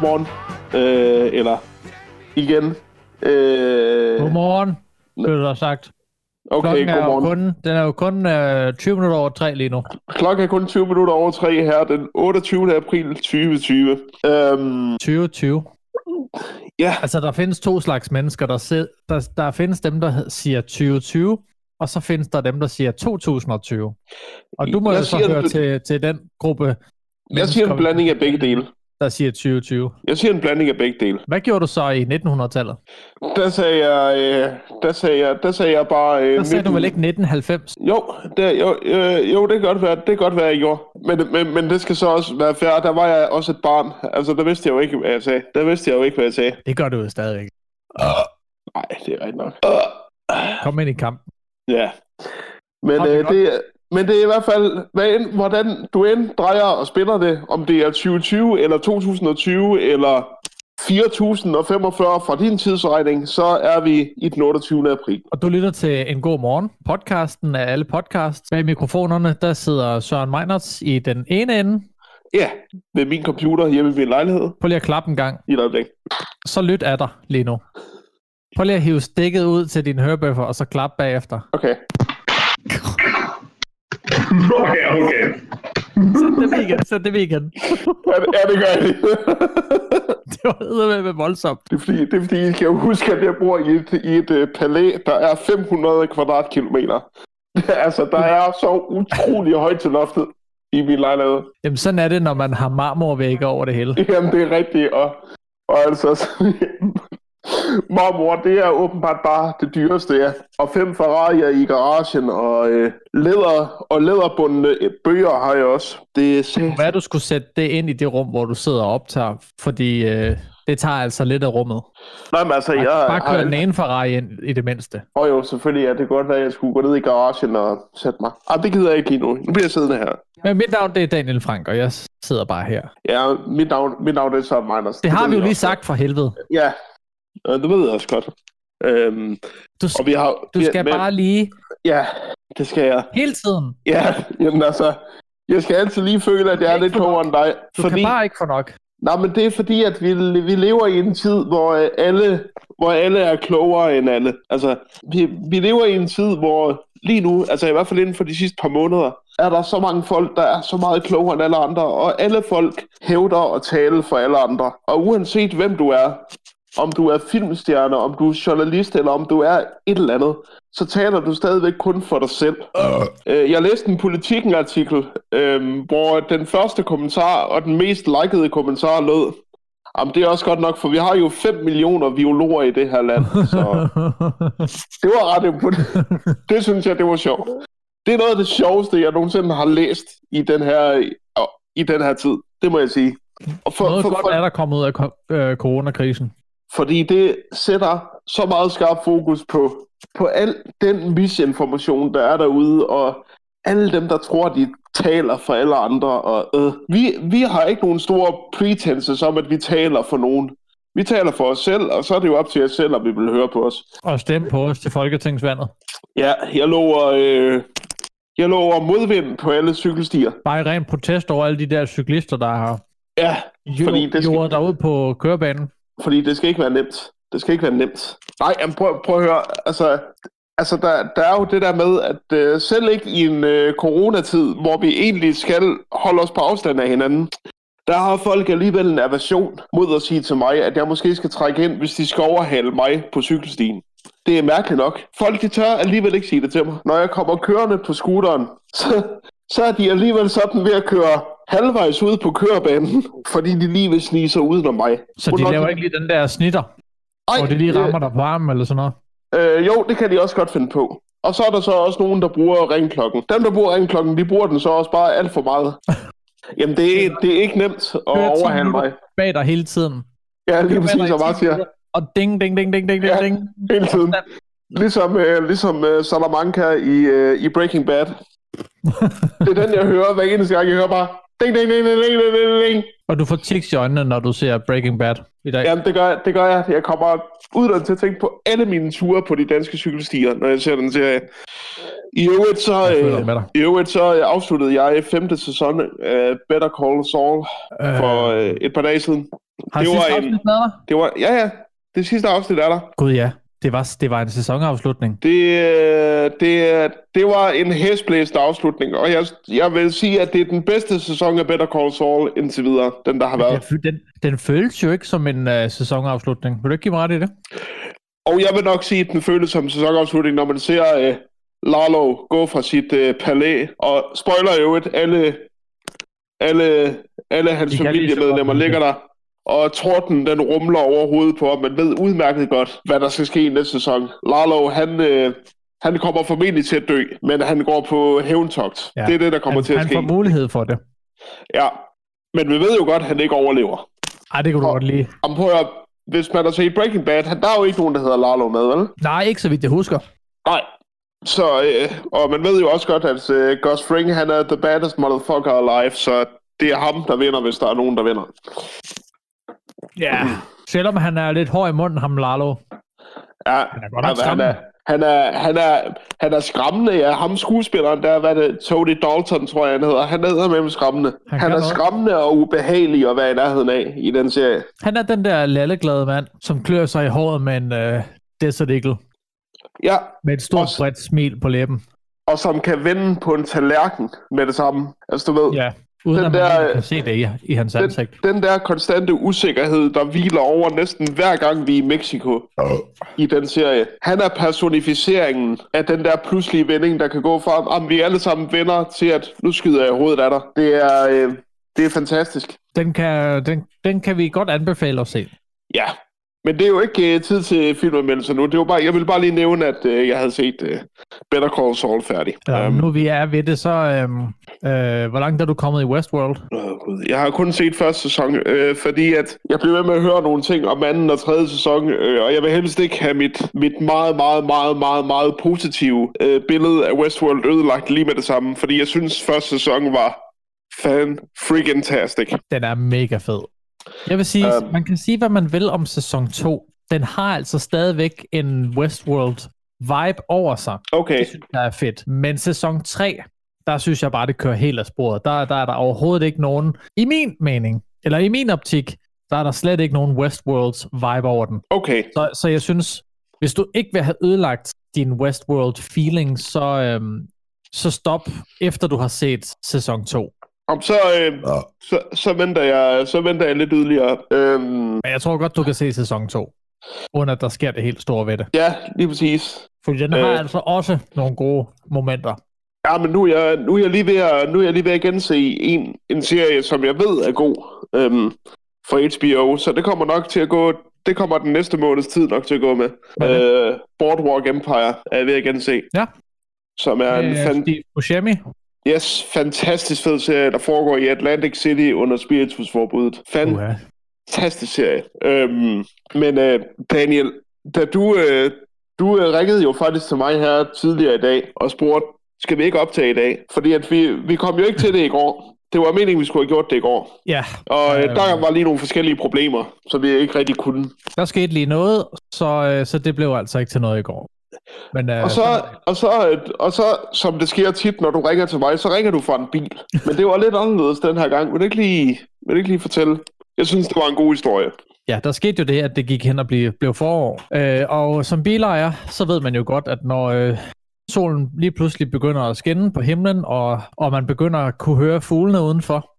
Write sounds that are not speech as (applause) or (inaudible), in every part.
Godmorgen. Øh, eller igen. Øh, Godmorgen, blev der sagt. okay, Klokken er godmorgen. kun, den er jo kun øh, 20 minutter over tre lige nu. Klokken er kun 20 minutter over 3 her den 28. april 2020. Øhm, 2020. ja, Altså, der findes to slags mennesker. Der, sid, der, der findes dem, der siger 2020, og så findes der dem, der siger 2020. Og du må Jeg jo så høre bl- til, til den gruppe jeg siger en blanding af begge dele. Der siger 2020. Jeg siger en blanding af begge dele. Hvad gjorde du så i 1900-tallet? Der sagde jeg, øh, der sagde jeg, der sagde jeg bare... Øh, Der sagde du 19 vel ikke 1990? Jo, det, jo, øh, jo, det kan godt være, det kan godt være, jeg gjorde. Men, men, men det skal så også være fair. Der var jeg også et barn. Altså, der vidste jeg jo ikke, hvad jeg sagde. Der vidste jeg jo ikke, hvad jeg sagde. Det gør du jo stadigvæk. Nej, det er rigtigt nok. Kom ind i kampen. Ja. Men, øh, det, men det er i hvert fald, hvad end, hvordan du end drejer og spiller det, om det er 2020 eller 2020 eller 4045 fra din tidsregning, så er vi i den 28. april. Og du lytter til En God Morgen, podcasten af alle podcasts. Bag mikrofonerne, der sidder Søren Meinerts i den ene ende. Ja, med min computer hjemme i min lejlighed. Prøv lige at klappe en gang. I et øjeblik. Så lyt af dig lige nu. Prøv lige at hive stikket ud til din hørebøffer, og så klap bagefter. Okay. (laughs) Okay, okay. Så det vil igen, så det vil igen. Ja, det, ja, det gør jeg lige. (laughs) Det var med voldsomt. Det er fordi, det er fordi I skal jo huske, at jeg bor i et, i et uh, palæ, der er 500 kvadratkilometer. (laughs) altså, der er så utrolig højt til loftet i min lejlighed. Jamen sådan er det, når man har marmorvægge over det hele. Jamen, det er rigtigt, og, og altså... (laughs) Mormor, det er åbenbart bare det dyreste, ja. Og fem Ferrari'er i garagen, og øh, læder og læderbundne øh, bøger har jeg også. Det er. Hvad du skulle sætte det ind i det rum, hvor du sidder og optager, fordi øh, det tager altså lidt af rummet. Nej, men altså, Jeg jeg bare har... køre den ene Ferrari ind i det mindste. Og jo, selvfølgelig, ja, det kan godt være, at jeg skulle gå ned i garagen og sætte mig. Ah, det gider jeg ikke lige nu. Nu bliver jeg siddende her. Men mit navn det er Daniel Frank, og jeg sidder bare her. Ja, mit navn, mit navn det er så Miners. Det har ved vi jo lige også sagt for helvede. Ja, Ja, det ved jeg også godt. Øhm, Du, og vi har... du skal men, bare lige Ja, det skal jeg. hele tiden. Ja, jamen altså... Jeg skal altid lige føle, at jeg er lidt klogere end dig. Du fordi... kan bare ikke få nok. Nej, men det er fordi, at vi, vi lever i en tid, hvor øh, alle, hvor alle er klogere end alle. Altså, vi, vi lever i en tid, hvor lige nu, altså i hvert fald inden for de sidste par måneder, er der så mange folk, der er så meget klogere end alle andre, og alle folk hævder at tale for alle andre. Og uanset hvem du er, om du er filmstjerne, om du er journalist, eller om du er et eller andet, så taler du stadigvæk kun for dig selv. Øh, Jeg læste en Politiken-artikel, øh, hvor den første kommentar og den mest likede kommentar lød, Jamen, det er også godt nok, for vi har jo 5 millioner biologer i det her land, så (laughs) det var ret imponerende. Det synes jeg, det var sjovt. Det er noget af det sjoveste, jeg nogensinde har læst i den her, i den her tid. Det må jeg sige. Og for, Noget for, godt for, er der kommet ud af øh, coronakrisen. Fordi det sætter så meget skarp fokus på, på al den misinformation, der er derude, og alle dem, der tror, de taler for alle andre. Og, øh, vi, vi har ikke nogen store pretenses om, at vi taler for nogen. Vi taler for os selv, og så er det jo op til os selv, om vi vil høre på os. Og stem på os til Folketingsvandet. Ja, jeg lover, øh, jeg lover modvind på alle cykelstier. Bare i ren protest over alle de der cyklister, der har Ja, jo- Fordi det skal- jordet derude på kørebanen fordi det skal ikke være nemt. Det skal ikke være nemt. Nej, jamen prøv, prøv at høre. Altså, altså der, der er jo det der med, at øh, selv ikke i en øh, coronatid, hvor vi egentlig skal holde os på afstand af hinanden, der har folk alligevel en aversion mod at sige til mig, at jeg måske skal trække ind, hvis de skal overhale mig på cykelstien. Det er mærkeligt nok. Folk de tør alligevel ikke sige det til mig. Når jeg kommer kørende på scooteren, så, så er de alligevel sådan ved at køre halvvejs ud på kørebanen, (laughs) fordi de lige vil snige sig udenom mig. Så de Hvornår laver de- ikke lige den der snitter, Ej, hvor det lige rammer dig på armen eller sådan noget. Øh, jo, det kan de også godt finde på. Og så er der så også nogen, der bruger ringklokken. Dem, der bruger ringklokken, de bruger den så også bare alt for meget. (laughs) Jamen, det er, det er ikke nemt at Kører 10 overhale minutter mig. Bag dig hele tiden. Ja, lige præcis, som 10 bare siger. Og ding, ding, ding, ding, ding, ding, Ja. ding. Hele tiden. Ligesom, øh, ligesom øh, Salamanca i, øh, i Breaking Bad. (laughs) Det er den, jeg hører hver eneste gang. Jeg hører bare ding, ding, ding, ding, ding, ding, ding. Og du får tics i øjnene, når du ser Breaking Bad i dag. Jamen, det gør, jeg- det gør jeg. Jeg kommer ud til at tænke på alle mine ture på de danske cykelstier, når jeg ser den serie. I øvrigt så, øh, i øvrigt så øh, afsluttede jeg femte sæson af Better Call Saul for øh, et par dage siden. har det var en-? Det var, ja ja, det sidste afsnit er der. Gud ja, det var, det var en sæsonafslutning. Det, øh, det, det var en hæsblæsende afslutning, og jeg, jeg vil sige, at det er den bedste sæson af Better Call Saul indtil videre, den der har Den, været. fø- den, den føles jo ikke som en uh, sæsonafslutning. Vil du ikke give mig ret i det? Og jeg vil nok sige, at den føles som en sæsonafslutning, når man ser øh, Lalo gå fra sit øh, palæ, og spoiler jo et, alle, alle, alle hans familiemedlemmer ligger der, og torden den rumler over hovedet på ham. Man ved udmærket godt, hvad der skal ske i næste sæson. Lalo, han, øh, han kommer formentlig til at dø, men han går på hævntogt. Ja. Det er det, der kommer han, til at han ske. får mulighed for det. Ja, men vi ved jo godt, at han ikke overlever. Ej, det kunne du Og- godt lide. Om på at, hvis man har set Breaking Bad, han, der er jo ikke nogen, der hedder Lalo med, vel? Nej, ikke så vidt jeg husker. Nej. Så, øh, og man ved jo også godt, at øh, Gus Fring, han er the baddest motherfucker alive, så det er ham, der vinder, hvis der er nogen, der vinder. Ja. Selvom han er lidt hård i munden, ham Lalo. Ja, Han er godt nok han, skræmmende. er, han, er, han, er, han er skræmmende, ja. Ham skuespilleren der, hvad er det, Tony Dalton, tror jeg, han hedder. Han er med skræmmende. Han Han, er noget. skræmmende og ubehagelig at være i nærheden af i den serie. Han er den der lalleglade mand, som klør sig i håret med en uh, Desert Eagle. Ja, Med et stort, Også- bredt smil på læben. og som kan vende på en tallerken med det samme. Altså, du ved, Ja, uden Den at man der, kan se det i, i hans ansigt. den der konstante usikkerhed, der hviler over næsten hver gang vi er i Mexico i den serie. Han er personificeringen af den der pludselige vending, der kan gå fra, om vi alle sammen vender til, at nu skyder jeg hovedet af dig. Det er, øh, det er fantastisk. Den kan, den, den kan vi godt anbefale at se. Ja, men det er jo ikke uh, tid til filmanmeldelser nu. Det var bare, jeg vil bare lige nævne, at uh, jeg havde set uh, Better Call Saul færdig. Ja, Um, nu vi er ved det, så... Øhm, øh, hvor langt er du kommet i Westworld? Gud. Jeg har kun set første sæson, øh, fordi at jeg blev ved med at høre nogle ting om anden og tredje sæson, øh, og jeg vil helst ikke have mit, mit meget, meget, meget, meget, meget positive øh, billede af Westworld ødelagt lige med det samme, fordi jeg synes første sæson var fan freaking tastic. Den er mega fed. Jeg vil sige, um, man kan sige, hvad man vil om sæson 2. Den har altså stadigvæk en Westworld vibe over sig. Okay, Det synes jeg er fedt. Men sæson 3, der synes jeg bare, det kører helt af sporet. Der, der er der overhovedet ikke nogen, i min mening, eller i min optik, der er der slet ikke nogen Westworlds vibe over den. okay. Så, så jeg synes, hvis du ikke vil have ødelagt din Westworld feeling, så, øhm, så stop efter du har set sæson 2. Om så, øh, så, så, venter jeg, så venter jeg lidt yderligere. Øhm, Men jeg tror godt, du kan se sæson 2, uden at der sker det helt store ved det. ja, lige præcis. Fordi den har Øh. altså også nogle gode momenter. Ja, men nu er jeg, nu er jeg lige ved at, nu er jeg lige ved at gense en, en serie, som jeg ved er god øhm, for HBO, så det kommer nok til at gå, det kommer den næste måneds tid nok til at gå med. Øh, Boardwalk Empire er jeg ved at gense. Ja. Som er en Øh, fan, Steve Buscemi. Yes, fantastisk fed serie, der foregår i Atlantic City under spiritusforbuddet. Fantastisk serie. Øhm, men øh, Daniel, da du, øh, du øh, ringede jo faktisk til mig her tidligere i dag og spurgte, skal vi ikke optage i dag? Fordi at vi, vi kom jo ikke til det i går. Det var meningen, vi skulle have gjort det i går. Ja, Og øh, Øhm. der var lige nogle forskellige problemer, som vi ikke rigtig kunne. der skete lige noget, så, øh, så det blev altså ikke til noget i går. Men, øh, Og så, og, så, og så, som det sker tit, når du ringer til mig, så ringer du fra en bil. Men det var lidt anderledes den her gang. Vil du ikke lige, vil du ikke lige fortælle? Jeg synes, det var en god historie. Ja, der skete jo det, at det gik hen og blev, blev forår. Øh, og som bilejer, så ved man jo godt, at når øh, solen lige pludselig begynder at skinne på himlen, og, og man begynder at kunne høre fuglene udenfor,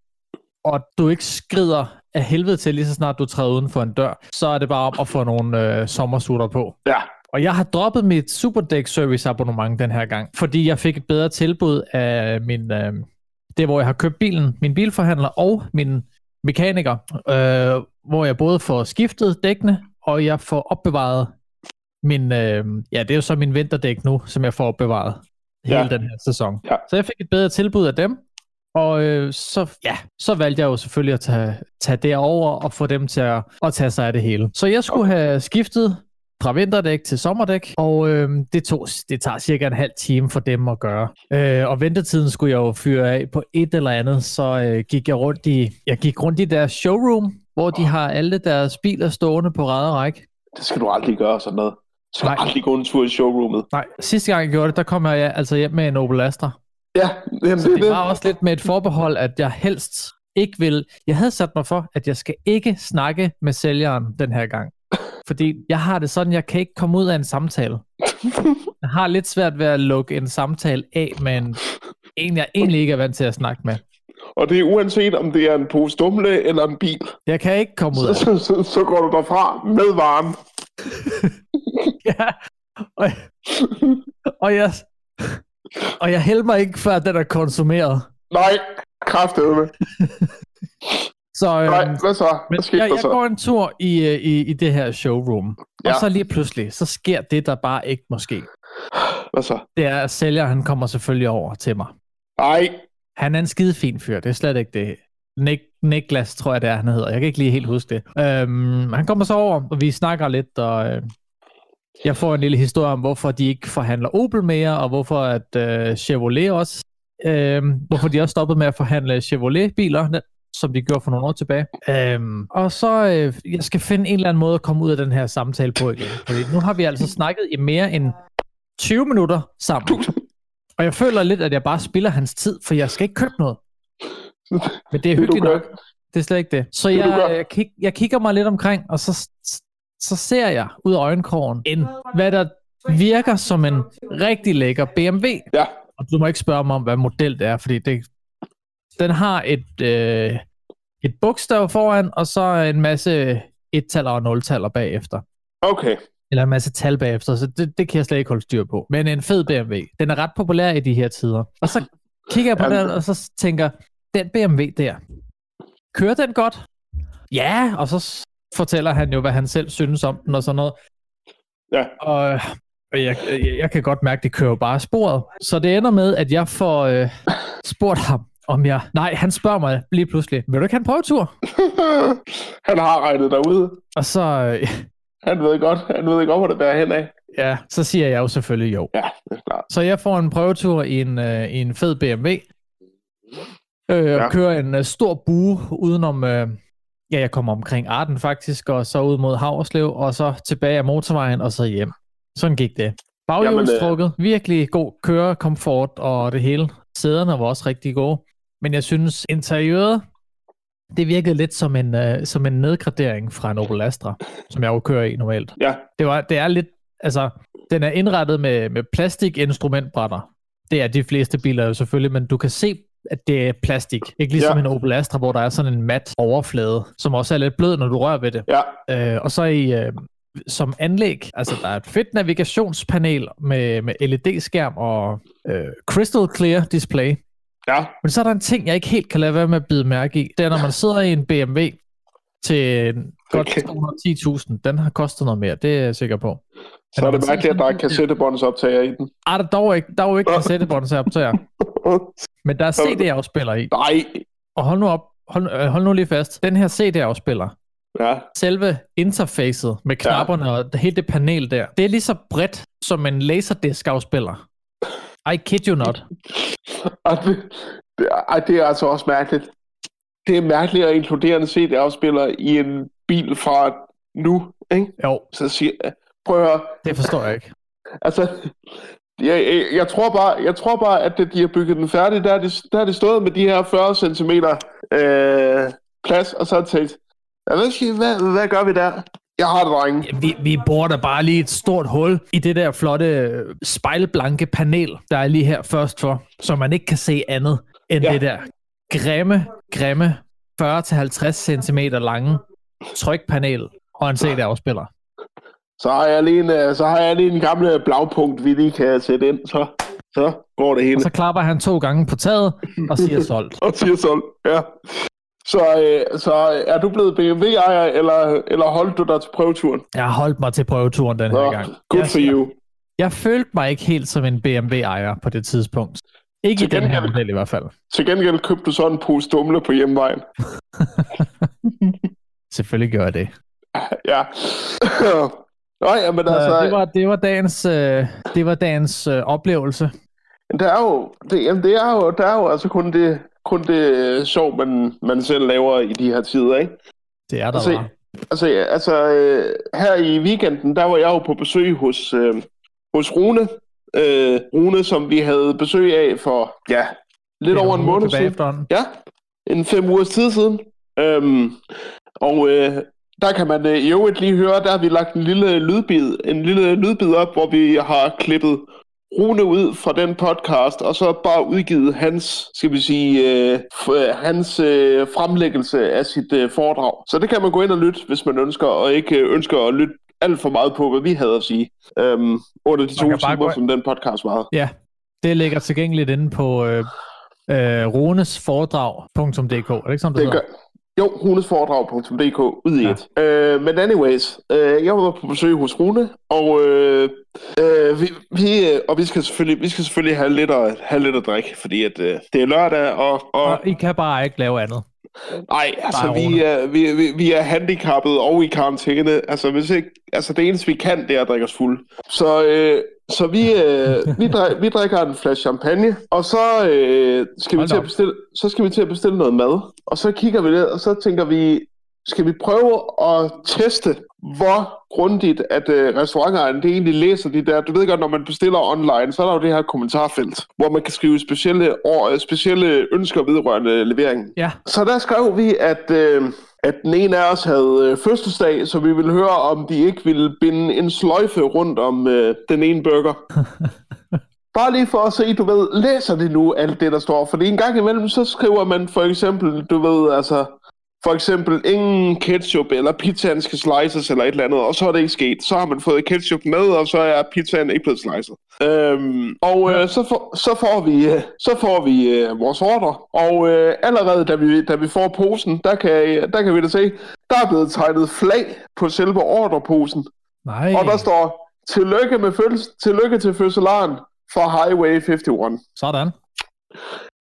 og du ikke skrider af helvede til lige så snart du træder uden for en dør, så er det bare om at få nogle øh, sommersutter på. Ja, Og jeg har droppet mit Superdæk service abonnement den her gang, fordi jeg fik et bedre tilbud af min, øh, det, hvor jeg har købt bilen, min bilforhandler og min mekaniker, øh, hvor jeg både får skiftet dækkene, og jeg får opbevaret min, øh, ja, det er jo så min vinterdæk nu, som jeg får opbevaret hele Ja. den her sæson. Ja. Så jeg fik et bedre tilbud af dem, og øh, så, ja, så valgte jeg jo selvfølgelig at tage, tage det over og få dem til at, at tage sig af det hele. Så jeg skulle have skiftet fra vinterdæk til sommerdæk, og øh, det, tog, det tager cirka en halv time for dem at gøre. Øh, og ventetiden skulle jeg jo fyre af på et eller andet, så øh, gik jeg rundt i, jeg gik rundt i deres showroom, hvor de har alle deres biler stående på ræde og række. det skal du aldrig gøre sådan noget. Du skal Nej. aldrig gå en tur i showroomet. Nej, sidste gang jeg gjorde det, der kom jeg altså hjem med en Opel Astra. Ja, jamen, Så det det. var også lidt med et forbehold, at jeg helst ikke vil... Jeg havde sat mig for, at jeg skal ikke snakke med sælgeren den her gang. Fordi jeg har det sådan, jeg kan ikke komme ud af en samtale. (laughs) Jeg har lidt svært ved at lukke en samtale af med en, en jeg egentlig ikke er vant til at snakke med. Og det er uanset, om det er en pose dumle eller en bil. Jeg kan ikke komme ud af så, så, så går du derfra med varen. (laughs) Ja. Og, og, jeg, og jeg hælder mig ikke, før den er konsumeret. Nej, kraftedeme. (laughs) Så, Nej, øhm, hvad så? Men Hvad skete jeg, jeg så? går en tur i, øh, i, i det her showroom, og Ja. så lige pludselig, så sker det, der bare ikke må ske. Hvad så? Det er, at sælger, han kommer selvfølgelig over til mig. Nej, Han er en skide fin fyr, det er slet ikke det. Nik, Niklas, tror jeg det er, han hedder. Jeg kan ikke lige helt huske det. Øhm, han kommer så over, og vi snakker lidt, og øh, jeg får en lille historie om, hvorfor de ikke forhandler Opel mere, og hvorfor at øh, Chevrolet også, øh, hvorfor de også stoppede med at forhandle Chevrolet-biler, som de gjorde for nogle år tilbage. Øhm, og så, øh, jeg skal finde en eller anden måde at komme ud af den her samtale på igen. Fordi nu har vi altså snakket i mere end 20 minutter sammen. Og jeg føler lidt, at jeg bare spilder hans tid, for jeg skal ikke købe noget. Men det er hyggeligt nok. Det er slet ikke det. Så jeg, jeg, kig, jeg kigger mig lidt omkring, og så, så ser jeg ud af øjenkrogen en, hvad der virker som en rigtig lækker BMW. Ja, Og du må ikke spørge mig om, hvad model det er, fordi det, den har et, øh, et bogstav foran, og så en masse et-taller og nul-taller bagefter. okay. Eller en masse tal bagefter, så det, det kan jeg slet ikke holde styr på. Men en fed BMW. Den er ret populær i de her tider. Og så kigger jeg på den, og så tænker den BMW der, kører den godt? Ja, og så fortæller han jo, hvad han selv synes om den og sådan noget. Ja. Og og jeg, jeg, jeg kan godt mærke, at det kører bare sporet. Så det ender med, at jeg får øh, spurgt ham, om jeg... Nej, han spørger mig lige pludselig, vil du ikke have en prøvetur? (laughs) han har regnet derude. Og så, øh, Han ved godt, han ved godt, hvor det bærer hen af. ja, så siger jeg jo selvfølgelig jo. Ja, det er klart. Så jeg får en prøvetur i en, øh, i en fed BMW. Øh, ja. Og kører en øh, stor bue udenom... Øh, ja, jeg kommer omkring Arden faktisk, og så ud mod Havreslev, og så tilbage af motorvejen, og så hjem. Sådan gik det. Baghjulstrukket, virkelig god kørekomfort og det hele. Sæderne var også rigtig gode. Men jeg synes, interiøret, det virkede lidt som en, øh, som en nedgradering fra en Opel Astra, som jeg jo kører i normalt. Ja, Det, var, det er lidt, altså, den er indrettet med, med plastikinstrumentbrætter. Det er de fleste biler jo selvfølgelig, men du kan se, at det er plastik. Ikke ligesom Ja. en Opel Astra, hvor der er sådan en mat overflade, som også er lidt blød, når du rører ved det. ja, Øh, og så i, øh, som anlæg, altså der er et fedt navigationspanel med, med LED-skærm og øh, crystal clear display. Ja. Men så er der en ting, jeg ikke helt kan lade være med at bide mærke i. Det er, når man sidder i en BMW til godt Okay. 210.000. Den har kostet noget mere, det er jeg sikker på. Så er det mærkeligt, at der er kassettebåndsoptager i den. Ej, der er dog ikke, der er jo ikke kassettebåndsoptager, (laughs) men der er CD-afspiller i. Nej. Og hold nu op, hold, øh, hold nu lige fast. Den her CD-afspiller, Ja, selve interfacet med knapperne og det, hele det panel der, det er lige så bredt som en laserdisc-afspiller. I kid you not. (laughs) og det, det, ej, det er altså også mærkeligt. Det er mærkeligt at inkludere en CD-afspiller i en bil fra nu, ikke? Jo, Så siger prøv at høre, det forstår jeg ikke. (laughs) altså, jeg, jeg, jeg, tror bare, jeg tror bare, at det, de har bygget den færdig, der er det, der er det stået med de her 40 cm øh, plads, og så har tænkt, hvad, hvad, hvad gør vi der? Jeg har det, drenge. Vi, vi borer da bare lige et stort hul i det der flotte øh, spejlblanke panel, der er lige her først for, så man ikke kan se andet end ja. Det der grimme, grimme 40-50 cm lange trykpanel og en CD-afspiller. Så har jeg lige en, øh, så har jeg lige en gamle blagpunkt, vi lige kan sætte ind, så, så går det hele. Og så klapper han to gange på taget og siger solgt. (laughs) Og siger så, ja. Så, øh, så er du blevet BMW-ejer, eller, eller holdt du dig til prøveturen? Jeg har holdt mig til prøveturen den her Nå, gang. good jeg, for you. Jeg følte mig ikke helt som en BMW-ejer på det tidspunkt. Ikke i Til den her gengæld- model i hvert fald. Til gengæld købte du så en pose dumle på hjemvejen. (laughs) Selvfølgelig gør jeg det. (laughs) ja. (laughs) Nå, jamen Så altså, det, var, det var dagens, øh, det var dagens øh, oplevelse. det er jo, det, jamen, det er jo, der er jo altså kun det, kun det øh, sjov, man, man selv laver i de her tider, ikke? Det er der Se. bare. Altså, altså øh, her i weekenden, der var jeg jo på besøg hos, øh, hos Rune. Øh, Rune, som vi havde besøg af for, ja, lidt er over en måned siden. Ja, en fem ugers tid siden. Øhm, og øh, der kan man øh, i øvrigt lige høre, der har vi lagt en lille lydbid, en lille lydbid op, hvor vi har klippet Rune ud fra den podcast, og så bare udgivet hans, skal vi sige, øh, øh, hans øh, fremlæggelse af sit øh, foredrag. Så det kan man gå ind og lytte, hvis man ønsker, og ikke øh, ønsker at lytte alt for meget på, hvad vi havde at sige. Øhm, under de to timer, gå- som den podcast var. Ja, det ligger tilgængeligt inde på øh, øh, ronesforedrag.dk. Er det ikke sådan, det, Det gør, jo, runesforedrag.dk ud i Ja. et. Øh, men anyways, øh, jeg var på besøg hos Rune, og øh, øh, vi, vi, øh, og vi skal selvfølgelig, vi skal selvfølgelig have lidt at, have lidt at drikke, fordi at, øh, det er lørdag, og, og Og I kan bare ikke lave andet. Nej, altså vi er, vi, vi, vi er handicappet og i karantæne. Altså, hvis ikke, altså det eneste vi kan, det er at drikke os fuld. Så, øh, så vi, øh, vi, drik, vi drikker en flaske champagne, og så øh, skal vi til at bestille, så skal vi til at bestille noget mad. Og så kigger vi ned, og så tænker vi, skal vi prøve at teste, hvor grundigt, at øh, restauranterne det egentlig læser de der... Du ved godt, når man bestiller online, så er der jo det her kommentarfelt, hvor man kan skrive specielle, or, øh, specielle ønsker vedrørende leveringen. Ja, Så der skrev vi, at, øh, at den ene af os havde øh, fødselsdag, så vi ville høre, om de ikke ville binde en sløjfe rundt om øh, den ene burger. (laughs) Bare lige for at se, du ved, læser det nu alt det, der står? Fordi en gang imellem, så skriver man for eksempel, du ved, altså, for eksempel ingen ketchup, eller pizzaen skal slices, eller et eller andet, og så er det ikke sket. Så har man fået ketchup med, og så er pizzaen ikke blevet slicet. Øhm, og øh, så, får, så får vi, øh, så får vi øh, vores ordre, og øh, allerede da vi, da vi får posen, der kan, der kan vi da se, der er blevet tegnet flag på selve ordreposen, nej. og der står, tillykke, med fødsels, tillykke til fødselaren for Highway 51. Sådan.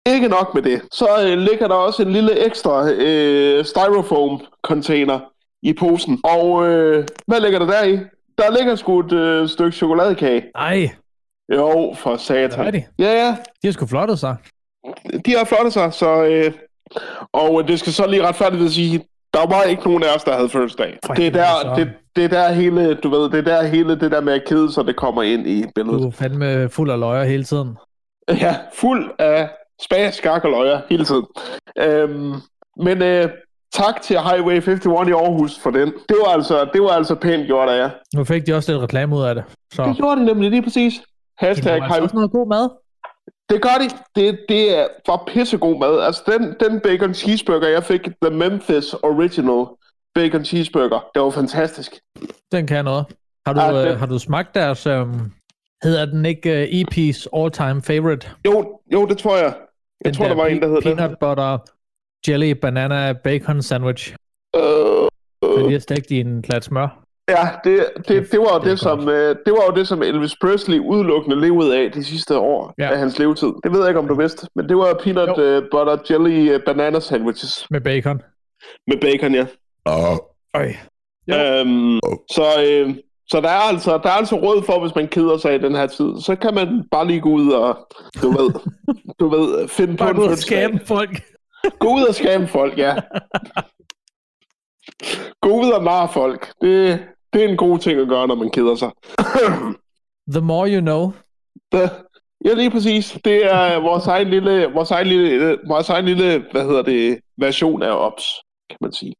Ikke nok med det, så øh, ligger der også en lille ekstra øh, styrofoam container i posen. Og øh, hvad ligger der der i? Der ligger sgu et øh, stykke chokoladekage. Ej, Jo, for er det satan. rigtigt? Ja, ja. De har sgu flottet sig. De har flottet sig, så... Øh, og øh, det skal så lige retfærdigt at sige, der var ikke nogen af os, der havde fødselsdag. Det er, der, det, det er der hele, du ved, det er der hele det der med at kede sig, det kommer ind i billedet. Du er fandme fuld af løjer hele tiden. Ja, fuld af spas, skak og løjer hele tiden. Øhm, men øh, tak til Highway 51 i Aarhus for den. Det var altså, det var altså pænt gjort af jer. Nu fik de også lidt reklame ud af det. Så Det gjorde de nemlig lige præcis. de Hashtag laver altså også noget god mad. Det gør de. Det, det er var pissegod mad. Altså den, den bacon cheeseburger, jeg fik, The Memphis Original Bacon Cheeseburger, det var fantastisk. Den kan noget. Har du, Ja, ja, den- øh, har du smagt deres... Øh, hedder den ikke uh, EP's all-time favorite? Jo, jo, det tror jeg. Jeg Den tror, der var en, der hed Peanut det. butter jelly banana bacon sandwich. Øh, Så øh, de har stegt i en klat smør. Ja, det, det, det, var jo Det det, som, øh, det var jo det, som Elvis Presley udelukkende levede af de sidste år Ja. af hans levetid. Det ved jeg ikke, om du vidste, men det var peanut uh, butter jelly uh, banana sandwiches Med bacon. med bacon, ja. Øj. Jo. Øhm, så øh, så der, er altså, der er altså råd for, hvis man keder sig i den her tid, så kan man bare lige gå ud og, du ved, (laughs) du ved finde på Bare og fødselsdag. skabe folk. Gå ud og skabe (laughs) folk, ja. Gå ud og narre folk. Det, det er en god ting at gøre, når man keder sig. (coughs) The more you know. Det, ja, lige præcis. Det er vores egen lille, vores egen lille, vores egen lille, hvad hedder det, version af OPS, kan man sige.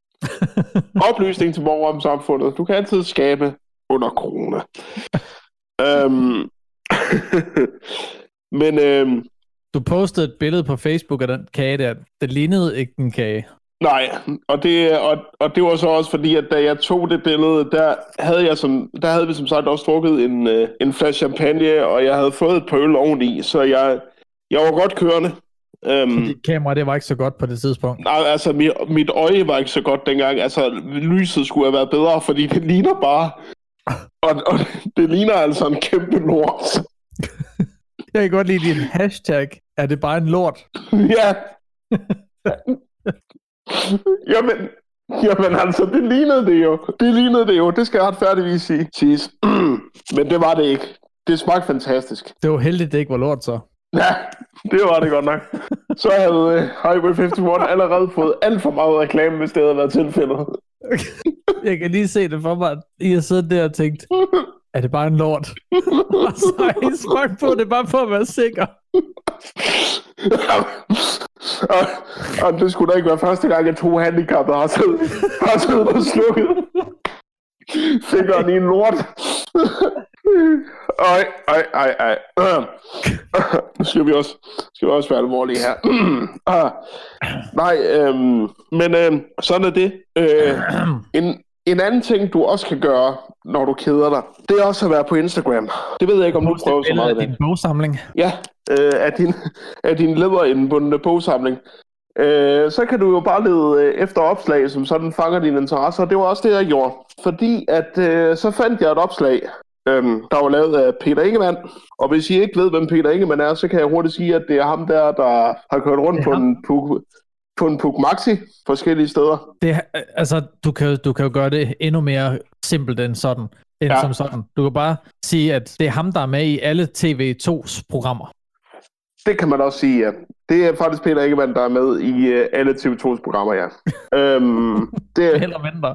(laughs) Oplysning til borgere om samfundet. Du kan altid skabe under corona. øhm, (laughs) men øhm, Du postede et billede på Facebook af den kage der. Det lignede ikke en kage. nej, og det, og, og det var så også fordi, at da jeg tog det billede, der havde, jeg som, der havde vi som sagt også drukket en, øh, en flaske champagne, og jeg havde fået et øl oveni, så jeg, jeg var godt kørende. Øhm, Fordi kamera, det var ikke så godt på det tidspunkt. Nej, altså mit, mit øje var ikke så godt dengang. Altså lyset skulle have været bedre, fordi det ligner bare... Og, og det ligner altså en kæmpe lort. (laughs) Jeg kan godt lide din hashtag. Er det bare en lort? (laughs) ja. jamen, jamen altså, det lignede det jo. Det lignede det jo. Det skal jeg retfærdigvis sige. Siges. (clears throat) Men det var det ikke. Det smagte fantastisk. Det var heldigt, det ikke var lort så. (laughs) Ja, det var det godt nok. Så havde uh, Highway 51 allerede fået alt for meget reklame, hvis det havde været tilfældet. (laughs) Jeg kan lige se det for mig, at I har siddet der og tænkt, er det bare en lort? (laughs) og så har I smagt på det, bare for at være sikker. og, og det skulle da ikke være første gang, at to handicappede har siddet, har siddet og slukket fingeren i en lort. Ej, ej, ej, ej. Nu skal vi også, skal vi også være alvorlige her. Ah, Nej, øhm, men øhm, sådan er det. Øh, en, en anden ting, du også kan gøre, når du keder dig, det er også at være på Instagram. Det ved jeg ikke, om du Post prøver så meget af din bogsamling. Ja, øh, af din, af din lederindbundne bogsamling. Øh, så kan du jo bare lede øh, efter opslag, som sådan fanger din interesse, og det var også det, jeg gjorde. Fordi at øh, så fandt jeg et opslag, øh, der var lavet af Peter Ingemann. Og hvis I ikke ved, hvem Peter Ingemann er, så kan jeg hurtigt sige, at det er ham der, der har kørt rundt på ham. en, Puk, på en Puk Maxi forskellige steder. Det, altså, du kan, du kan jo gøre det endnu mere simpelt end sådan. End Ja. som sådan. Du kan bare sige, at det er ham, der er med i alle TV2's programmer. Det kan man også sige, ja. Det er faktisk Peter Ingemann, der er med i øh, alle TV2's programmer, ja. (laughs) øhm, det, Eller mindre.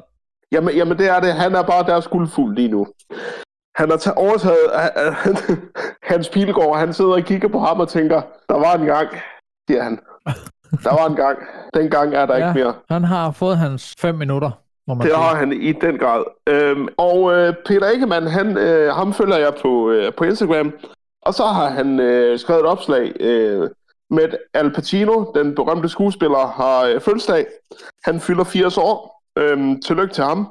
Jamen, jamen det er det. Han er bare deres guldfuld lige nu. Han har taget, overtaget (laughs) Hans Pilgaard, han sidder og kigger på ham og tænker, der var en gang, siger han. (laughs) Der var en gang. Den gang er der Ja. ikke mere. Han har fået hans fem minutter, må man Det har han i den grad. Øhm, og øh, Peter Ingemann, han, øh, ham følger jeg på, øh, på Instagram. Og så har han øh, skrevet et opslag øh, med Al Pacino, den berømte skuespiller, har øh, fødselsdag. Han fylder 80 år. Øhm, tillykke til ham.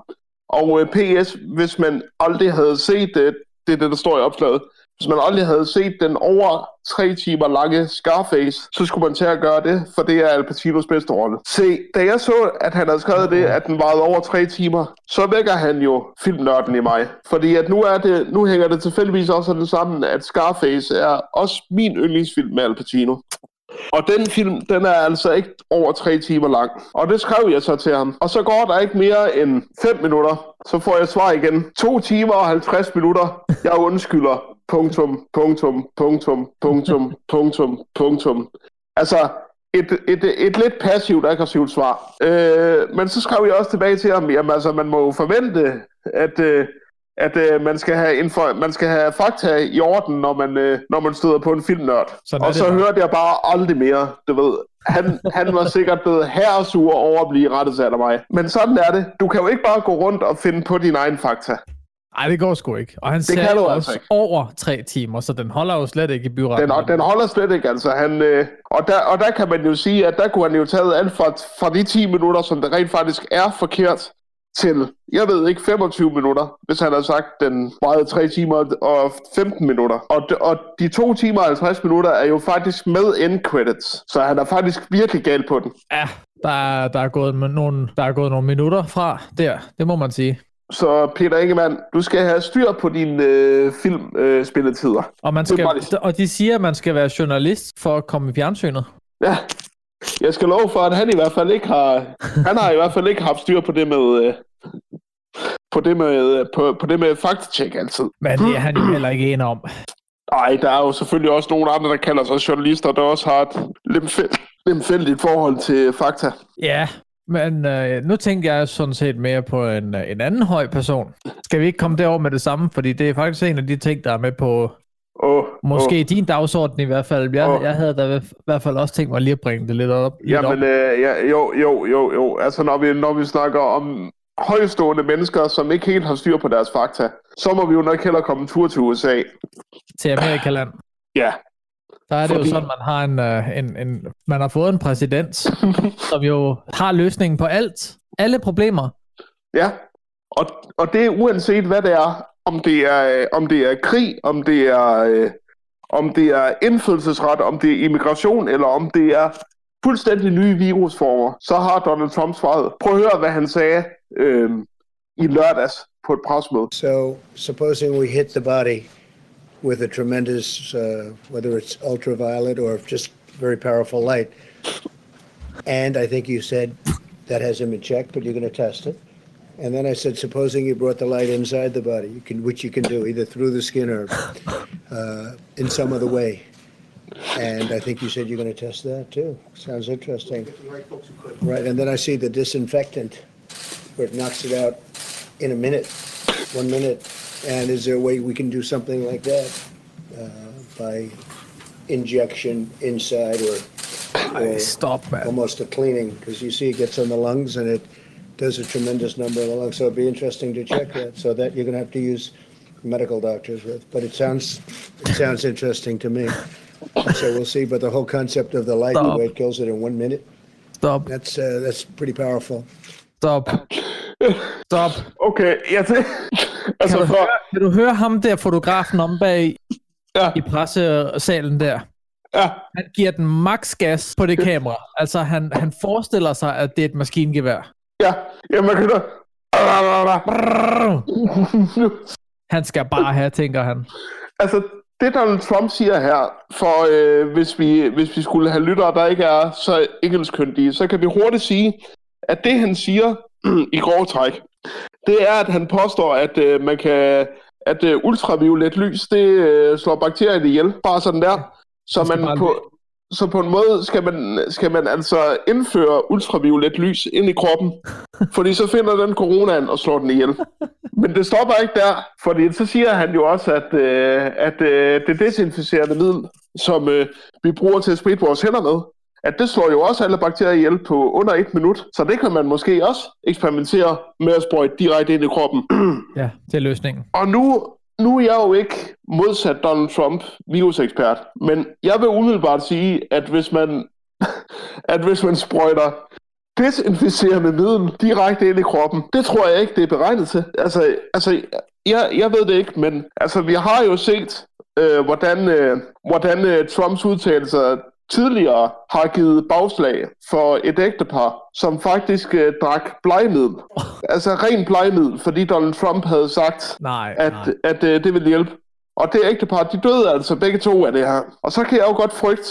Og øh, PS, hvis man aldrig havde set det, det er det, der står i opslaget, hvis man aldrig havde set den over tre timer lange Scarface, så skulle man til at gøre det, for det er Al Pacinos bedste rolle. Se, da jeg så, at han havde skrevet det, at den varede over tre timer, så vækker han jo filmnørden i mig. Fordi at nu, er det, nu hænger det tilfældigvis også sådan sammen, at Scarface er også min yndlingsfilm med Al Pacino. Og den film, den er altså ikke over tre timer lang. Og det skrev jeg så til ham. Og så går der ikke mere end 5 minutter. Så får jeg svar igen. 2 timer og 50 minutter. Jeg undskylder. Punktum, punktum, punktum, punktum, punktum, punktum. Altså, et, et, et lidt passivt, aggressivt svar. Øh, men så skrev jeg også tilbage til ham, jamen altså, man må jo forvente, at, øh, at øh, man, skal have info, man skal have fakta i orden, når man, øh, når man støder på en filmnørd. Sådan Og det så bare. hørte jeg bare aldrig mere, du ved. Han, han var sikkert blevet herresur over at blive rettesat af mig. Men sådan er det. Du kan jo ikke bare gå rundt og finde på din egen fakta. Nej, det går sgu ikke. Og han kan ser du altså også ikke. over tre timer, så den holder jo slet ikke i byretten. Den, den holder slet ikke, altså. Han, øh, og, der, og der kan man jo sige, at der kunne han jo taget alt fra, fra de 10 minutter, som det rent faktisk er forkert, til, jeg ved ikke, 25 minutter, hvis han har sagt, den varede 3 timer og 15 minutter. Og, de- og de 2 timer og 50 minutter er jo faktisk med end credits, så han er faktisk virkelig gal på den. Ja, der er, der, er gået nogle, der er gået nogle minutter fra der. Det må man sige. Så Peter Ingemann, du skal have styr på dine øh, filmspilletider. Øh. Og, man skal, bare og de siger, at man skal være journalist for at komme i fjernsynet. ja, jeg skal love for, at han i hvert fald ikke har, han har i hvert fald ikke haft styr på det med, øh, på det med, øh, på, på det med faktatjek altid. Men det er han jo heller ikke en om. Nej, der er jo selvfølgelig også nogle andre, der kalder sig journalister, der også har et lemfæld- lemfældigt forhold til fakta. Ja, men øh, nu tænker jeg sådan set mere på en, en anden høj person. Skal vi ikke komme derover med det samme? Fordi det er faktisk en af de ting, der er med på Oh, måske oh. din dagsorden i hvert fald. Jeg, Åh. jeg havde da i hvert fald også tænkt mig lige at bringe det lidt op. Lidt Jamen, op. øh, ja, jo, jo, jo, jo. Altså, når vi, når vi snakker om højstående mennesker, som ikke helt har styr på deres fakta, så må vi jo nok hellere komme en tur til USA. Til Amerikaland. Ja, Der er det Fordi- jo sådan, man har en, øh, en, en man har fået en præsident, (laughs) som jo har løsningen på alt. Alle problemer. ja. Og, og det er uanset, hvad det er. Om det er, øh, om det er krig, om det er, øh, om det er indflydelsesret, om det er immigration, eller om det er fuldstændig nye virusformer, så har Donald Trump svaret. Prøv at høre, hvad han sagde øh, i lørdags på et presmøde. So, supposing we hit the body with a tremendous, uh, whether it's ultraviolet or just very powerful light, and I think you said that has him in check, but you're going to test it. And then I said, supposing you brought the light inside the body, you can, which you can do either through the skin or uh, in some other way. And I think you said you're going to test that too. Sounds interesting. Right, and then I see the disinfectant where it knocks it out in a minute, one minute? And is there a way we can do something like that uh, by injection inside or, Ej, or stop, mand. almost a cleaning? Because you see it gets on the lungs and it does a tremendous number of the lungs. So it'd be interesting to check that. So that you're going to have to use medical doctors with. But it sounds it sounds interesting to me. So we'll see. But the whole concept of the light, Stop. where it kills it in one minute, Stop, that's uh, that's pretty powerful. stop, stop. Okay, jeg tænker... altså, Kan du, for, høre, kan du høre ham der, fotografen om bag ja, i pressesalen der? ja, Han giver den max gas på det kamera. Altså, han, han forestiller sig, at det er et maskingevær. Ja. Ja, man kan da... Han skal bare have, tænker han. Altså, det Donald Trump siger her, for øh, hvis, vi, hvis vi skulle have lyttere, der ikke er så engelskkyndige, så kan vi hurtigt sige, at det han siger (clears throat) i grove træk, det er, at han påstår, at øh, man kan at øh, ultraviolet lys, det øh, slår bakterierne ihjel, bare sådan der. Så man på, så på en måde skal man, skal man altså indføre ultraviolet lys ind i kroppen, (laughs) fordi så finder den coronaen og slår den ihjel. Men det stopper ikke der, fordi så siger han jo også, at, øh, at øh, det desinficerende middel, som øh, vi bruger til at spritte vores hænder med, at det slår jo også alle bakterier ihjel på under et minut. Så det kan man måske også eksperimentere med at sprøjte direkte ind i kroppen. (clears throat) Ja, det er løsningen. Og nu, nu er jeg jo ikke modsat Donald Trump virusekspert, men jeg vil umiddelbart sige, at hvis man, (laughs) at hvis man sprøjter desinficerende middel direkte ind i kroppen, det tror jeg ikke, det er beregnet til. Altså, altså jeg, jeg ved det ikke, men altså, vi har jo set, øh, hvordan, øh, hvordan øh, Trumps udtalelser tidligere har givet bagslag for et ægtepar, som faktisk øh, drak blegemiddel. (laughs) Altså ren blegemiddel, fordi Donald Trump havde sagt, Nej, at, nej. at øh, det ville hjælpe. Og det ægtepar, de døde altså begge to af det her. Og så kan jeg jo godt frygte,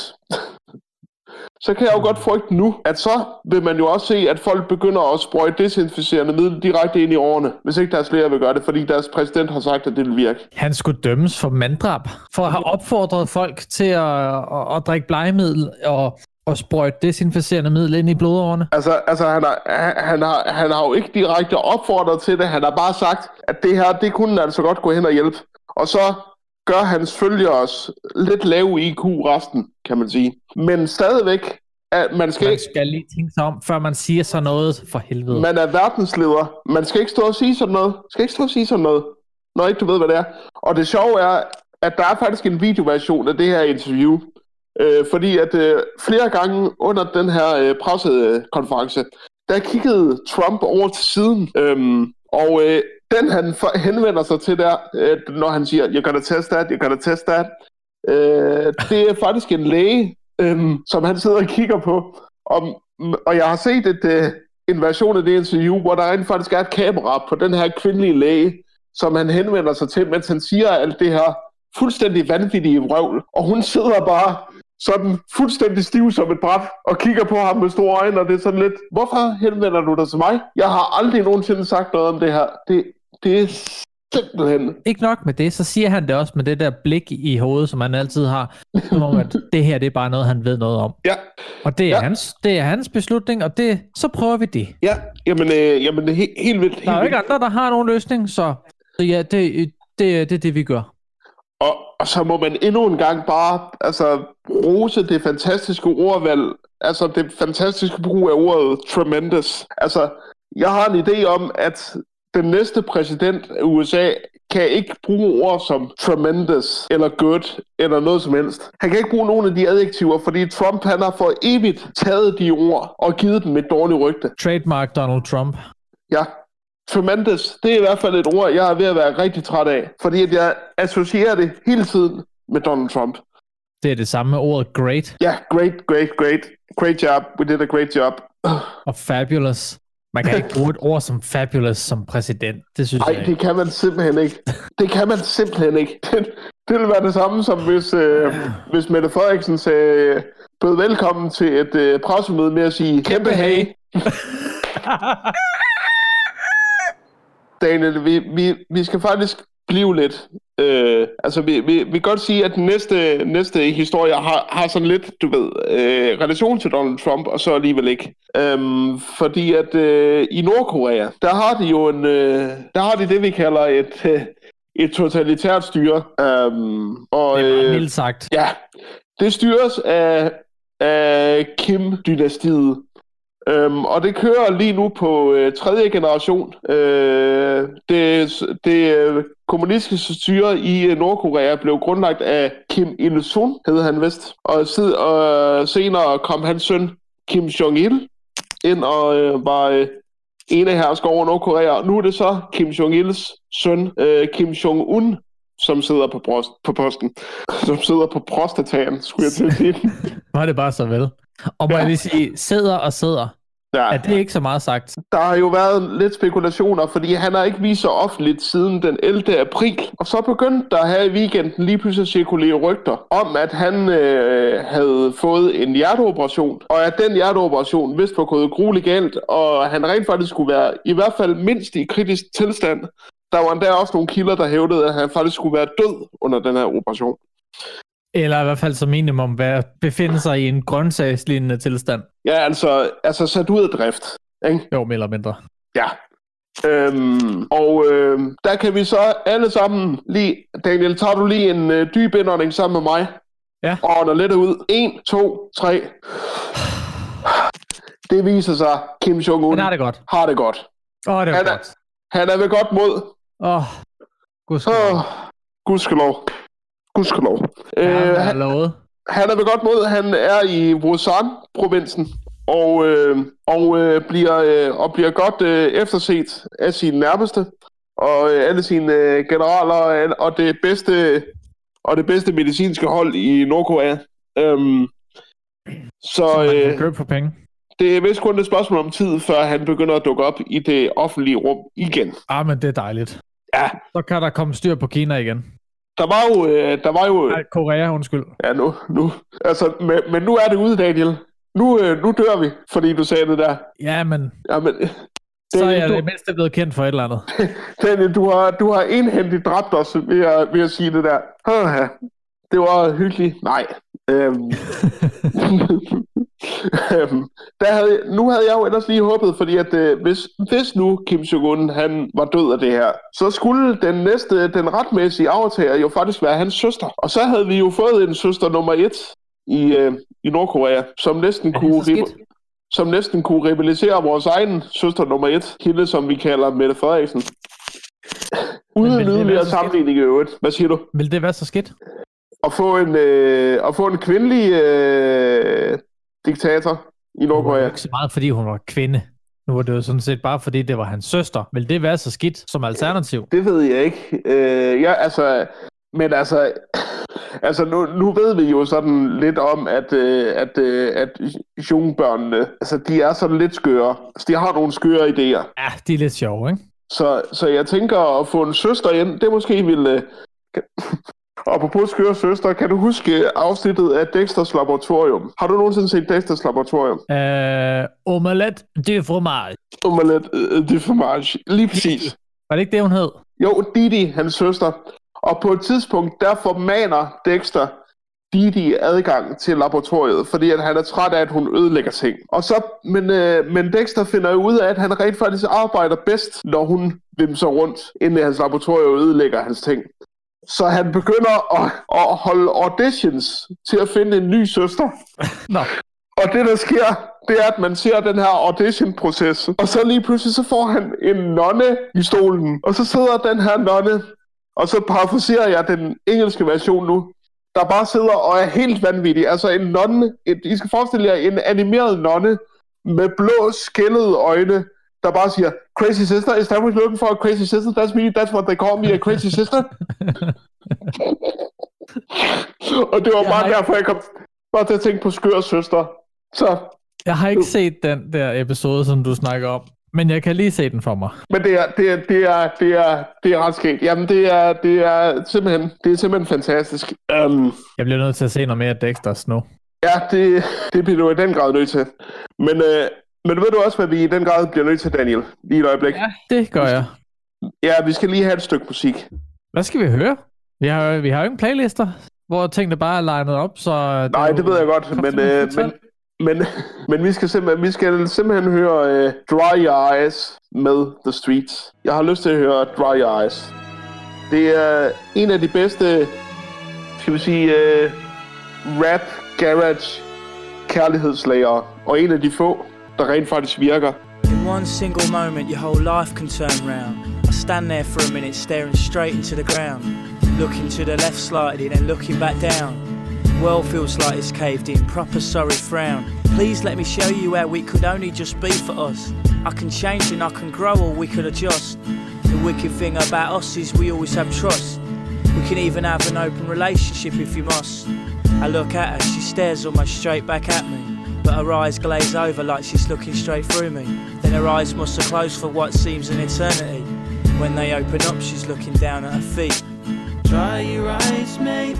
så kan jeg jo godt frygte nu, at så vil man jo også se, at folk begynder at sprøjte desinficerende middel direkte ind i årene, hvis ikke deres læger vil gøre det, fordi deres præsident har sagt, at det vil virke. Han skulle dømmes for manddrab, for at have opfordret folk til at, at, at drikke blegemiddel og, og sprøjte desinficerende middel ind i blodårene. Altså, altså han, har, han, har, han har jo ikke direkte opfordret til det, han har bare sagt, at det her, det kunne altså godt gå hen og hjælpe. Og så gør hans følgere os lidt lave IQ resten, kan man sige. Men stadigvæk, at man skal, Man skal lige tænke sig om, før man siger sådan noget for helvede. man er verdensleder. Man skal ikke stå og sige sådan noget. skal ikke stå og sige sådan noget, når ikke du ved, hvad det er. Og det sjove er, at der er faktisk en videoversion af det her interview. Øh, fordi at øh, flere gange under den her øh, pressekonference, der kiggede Trump over til siden. Øhm, og øh, den han henvender sig til der, øh, når han siger, you're gonna test that, you're gonna test that, øh, det er faktisk en læge, øh, som han sidder og kigger på. Og, og jeg har set et, øh, en version af det interview, hvor der rent faktisk er et kamera på den her kvindelige læge, som han henvender sig til, mens han siger alt det her fuldstændig vanvittige vrøvl. Og hun sidder bare sådan fuldstændig stiv som et bræt og kigger på ham med store øjne, og det er sådan lidt, hvorfor henvender du dig til mig? Jeg har aldrig nogensinde sagt noget om det her. Det, det er simpelthen... Ikke nok med det, så siger han det også med det der blik i hovedet, som han altid har, som om at det her det er bare noget, han ved noget om. Ja, Og det er, Ja. hans, det er hans beslutning, og det, så prøver vi det. ja, jamen, øh, jamen det er he- helt vildt. Helt Der er jo ikke andre, der har nogen løsning, så, så ja, det, det, det er det, vi gør. Og, og så må man endnu en gang bare altså, rose det fantastiske ordvalg, altså det fantastiske brug af ordet tremendous. Altså, jeg har en idé om, at den næste præsident af USA kan ikke bruge ord som tremendous, eller good, eller noget som helst. Han kan ikke bruge nogen af de adjektiver, fordi Trump han har for evigt taget de ord og givet dem et dårligt rygte. Trademark Donald Trump. Ja, tremendous, det er i hvert fald et ord, jeg er ved at være rigtig træt af, fordi at jeg associerer det hele tiden med Donald Trump. Det er det samme med ordet great Ja, great, great, great. Great job. We did a great job. og fabulous. Man kan ikke bruge et ord som fabulous som præsident. Det synes jeg Nej, ikke. det kan man simpelthen ikke. Det kan man simpelthen ikke. (laughs) Det, det vil være det samme som hvis, øh, hvis Mette Frederiksen sagde, bød velkommen til et øh, pressemøde med at sige, kæmpe hey. (laughs) Daniel, vi, vi, vi skal faktisk blive lidt. Øh, altså, vi, vi, vi kan godt sige, at den næste, næste historie har, har sådan lidt, du ved, øh, relation til Donald Trump, og så alligevel ikke. Øhm, fordi at øh, i Nordkorea, der har de jo en, øh, der har de det, vi kalder et, øh, et totalitært styre. Øhm, og, Det er meget øh, sagt. Ja, det styres af, af Kim-dynastiet. Øhm, og det kører lige nu på øh, tredje generation. Øh, det det øh, kommunistiske styre i øh, Nordkorea blev grundlagt af Kim Il-sung, hed han vist. Og, sid, og senere kom hans søn Kim Jong-il ind og øh, var øh, ene hersker over Nordkorea. Og nu er det så Kim Jong-ils søn, øh, Kim Jong-un, som sidder på, brost, på posten. (laughs) Som sidder på prostataen, skulle jeg til at sige. (laughs) Var det bare så vel. Og må Ja. jeg lige sige, sidder og sidder. Ja. Er det ikke så meget sagt? Der har jo været lidt spekulationer, fordi han har ikke vist sig offentligt siden den 11. april. Og så begyndte der her i weekenden lige pludselig at cirkulere rygter om, at han øh, havde fået en hjerteoperation, og at den hjerteoperation vist var gået grueligt galt, og han rent faktisk skulle være i hvert fald mindst i kritisk tilstand. Der var endda også nogle kilder, der hævdede, at han faktisk skulle være død under den her operation. Eller i hvert fald som minimum være, befinde sig i en grøntsagslignende tilstand. Ja, altså, altså sat ud af drift. Ikke? Jo, mere eller mindre. Ja. Øhm, og øhm, der kan vi så alle sammen lige... Daniel, tager du lige en øh, dyb indånding sammen med mig? Ja. Og ånder lidt ud. 1, 2, 3. Det viser sig, Kim Jong-un Men har det godt. har det godt. Åh, oh, det var Han er- godt. Han er ved godt mod. Åh, oh, gudskelov. Åh, gudskelov. Gudskelov. Ja, Øh, han lovet. han er ved godt mod. Han er i Wuhan-provinsen. Og, øh, og, øh, bliver, øh, og bliver godt øh, efterset af sine nærmeste. Og øh, alle sine øh, generaler og, det bedste og det bedste medicinske hold i Nordkorea. Øhm, så øh, købe for penge. det er vist kun et spørgsmål om tid, før han begynder at dukke op i det offentlige rum igen. Ah, men det er dejligt. Ja, Så kan der komme styr på Kina igen. Der var jo... Øh, der var jo Nej, Korea, undskyld. Ja, nu, nu. Altså, men, men nu er det ude, Daniel. Nu, øh, nu dør vi, fordi du sagde det der. Ja, men Jamen, så er jeg du, det mindste blevet kendt for et eller andet. (laughs) Daniel, du har, du har enhændigt dræbt os ved at, ved at sige det der. Det var hyggeligt. Nej. Øhm. (laughs) (laughs) øhm, der havde, nu havde jeg jo ellers lige håbet, fordi at øh, hvis, hvis nu Kim Jong-un han var død af det her, så skulle den næste, den retmæssige aftager jo faktisk være hans søster. Og så havde vi jo fået en søster nummer et i, øh, i Nordkorea, som næsten kunne skidt? som næsten kunne rivalisere vores egen søster nummer et, hende som vi kalder Mette Frederiksen. (laughs) Uden yderligere sammenligning i øvrigt. Hvad siger du? Vil det være så skidt? At få en, øh, at få en kvindelig øh, diktator i Hun var jo Nordkorea. ikke så meget, fordi hun var kvinde. Nu var det jo sådan set bare, fordi det var hans søster. Vil det være så skidt som alternativ? Det ved jeg ikke. Øh, ja, altså, men altså, altså nu, nu ved vi jo sådan lidt om, at, øh, at, øh, at jungbørnene, altså de er sådan lidt skøre. Altså, de har nogle skøre idéer. Ja, de er lidt sjove, ikke? Så, så jeg tænker at få en søster ind, det måske ville... øh, kan- Apropos skøre søster, kan du huske afsnittet af Dexters Laboratorium? Har du nogensinde set Dexters Laboratorium? Øh, omelette de fromage. Omelette uh, de fromage. Lige præcis. Var det ikke det, hun hed? Jo, Didi, hans søster. Og på et tidspunkt, der formaner Dexter Didi adgang til laboratoriet, fordi at han er træt af, at hun ødelægger ting. Og så, men, øh, men Dexter finder jo ud af, at han rent faktisk arbejder bedst, når hun vimser rundt inde i hans laboratorium og ødelægger hans ting. Så han begynder at, at holde auditions til at finde en ny søster. Nå, Og det, der sker, det er, at man ser den her audition-proces. Og så lige pludselig, så får han en nonne i stolen. Og så sidder den her nonne, og så parafraserer jeg den engelske version nu, der bare sidder og er helt vanvittig. Altså en nonne, et, I skal forestille jer en animeret nonne med blå, skældede øjne, der bare siger, Crazy sister, is that what looking for? Crazy sister? That's me, that's what they call me, a crazy sister. (laughs) og det var Jeg bare ikke- derfor, jeg kom bare til at tænke på skør søster. Så, jeg har ikke set den der episode, som du snakker om. Men jeg kan lige se den for mig. men det er, det er, det er, det er, det er ret skægt. Jamen, det er, det er simpelthen, det er simpelthen fantastisk. Um, Jeg bliver nødt til at se noget mere Dexters nu. ja, det, det bliver du i den grad nødt til. Men, øh, men ved du også, hvad vi i den grad bliver nødt til, Daniel? Lige et øjeblik. Ja, det gør jeg. Ja, vi skal lige have et stykke musik. Hvad skal vi høre? Vi har, vi har jo ingen playlister, hvor tingene bare er legnet op, så... Det Nej, det ved jeg godt, men, øh, men, men, (laughs) men vi, skal simpelthen, vi skal simpelthen høre øh, Dry Your Eyes med The Streets. Jeg har lyst til at høre Dry Your Eyes. Det er en af de bedste, skal vi sige, øh, rap, garage, kærlighedslager, og en af de få, der rent faktisk virker. In one single moment, your whole life can turn round. I stand there for a minute, staring straight into the ground. Looking to the left slightly, then looking back down. World feels like it's caved in, proper sorry frown. Please let me show you how we could only just be for us. I can change and I can grow, or we could adjust. The wicked thing about us is we always have trust. We can even have an open relationship if you must. I look at her, she stares almost straight back at me. But her eyes glaze over like she's looking straight through me. Then her eyes must have closed for what seems an eternity. When they open up, she's looking down at her feet. Dry your eyes, mate.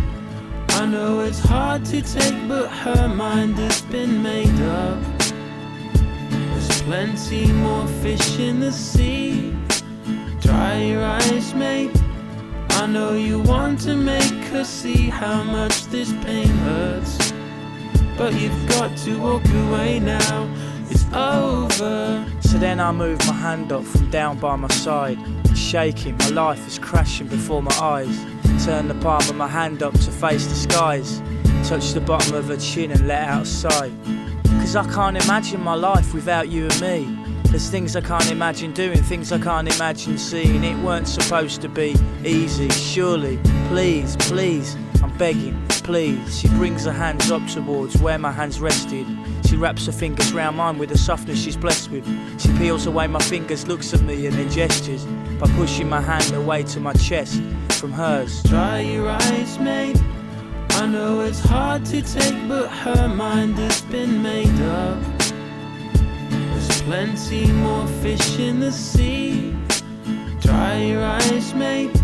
I know it's hard to take, but her mind has been made up. There's plenty more fish in the sea. Dry your eyes, mate. I know you want to make her see how much this pain hurts. But you've got to walk away now. It's over. So then I move my hand up from down by my side. Shaking, my life is crashing before my eyes. Turn the palm of my hand up to face the skies. Touch the bottom of her chin and let out a sigh. Cause I can't imagine my life without you and me. There's things I can't imagine doing, things I can't imagine seeing. It weren't supposed to be easy, surely. Please, please, I'm begging, please. She brings her hands up towards where my hands rested. She wraps her fingers round mine with the softness she's blessed with. She peels away my fingers, looks at me, and then gestures by pushing my hand away to my chest from hers. Dry your eyes, mate. I know it's hard to take, but her mind has been made up. Plenty more fish in the sea. Dry your eyes, mate.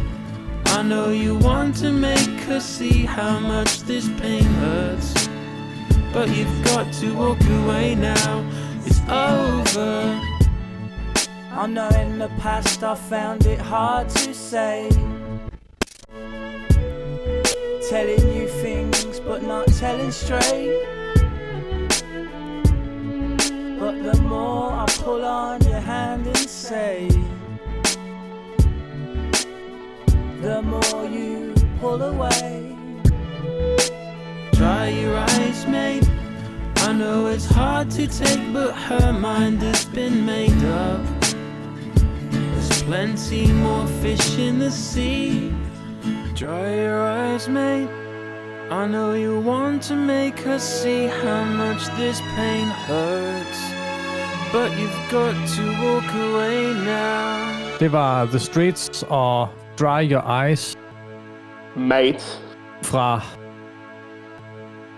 I know you want to make her see how much this pain hurts. But you've got to walk away now. It's over. I know in the past I found it hard to say. Telling you things but not telling straight. But the more I pull on your hand and say, the more you pull away. Dry your eyes, mate. I know it's hard to take, but her mind has been made up. There's plenty more fish in the sea. Dry your eyes, mate. I know you want to make her see how much this pain hurts. But you've got to walk away now. Det var The Streets og Dry Your Eyes Mate. fra...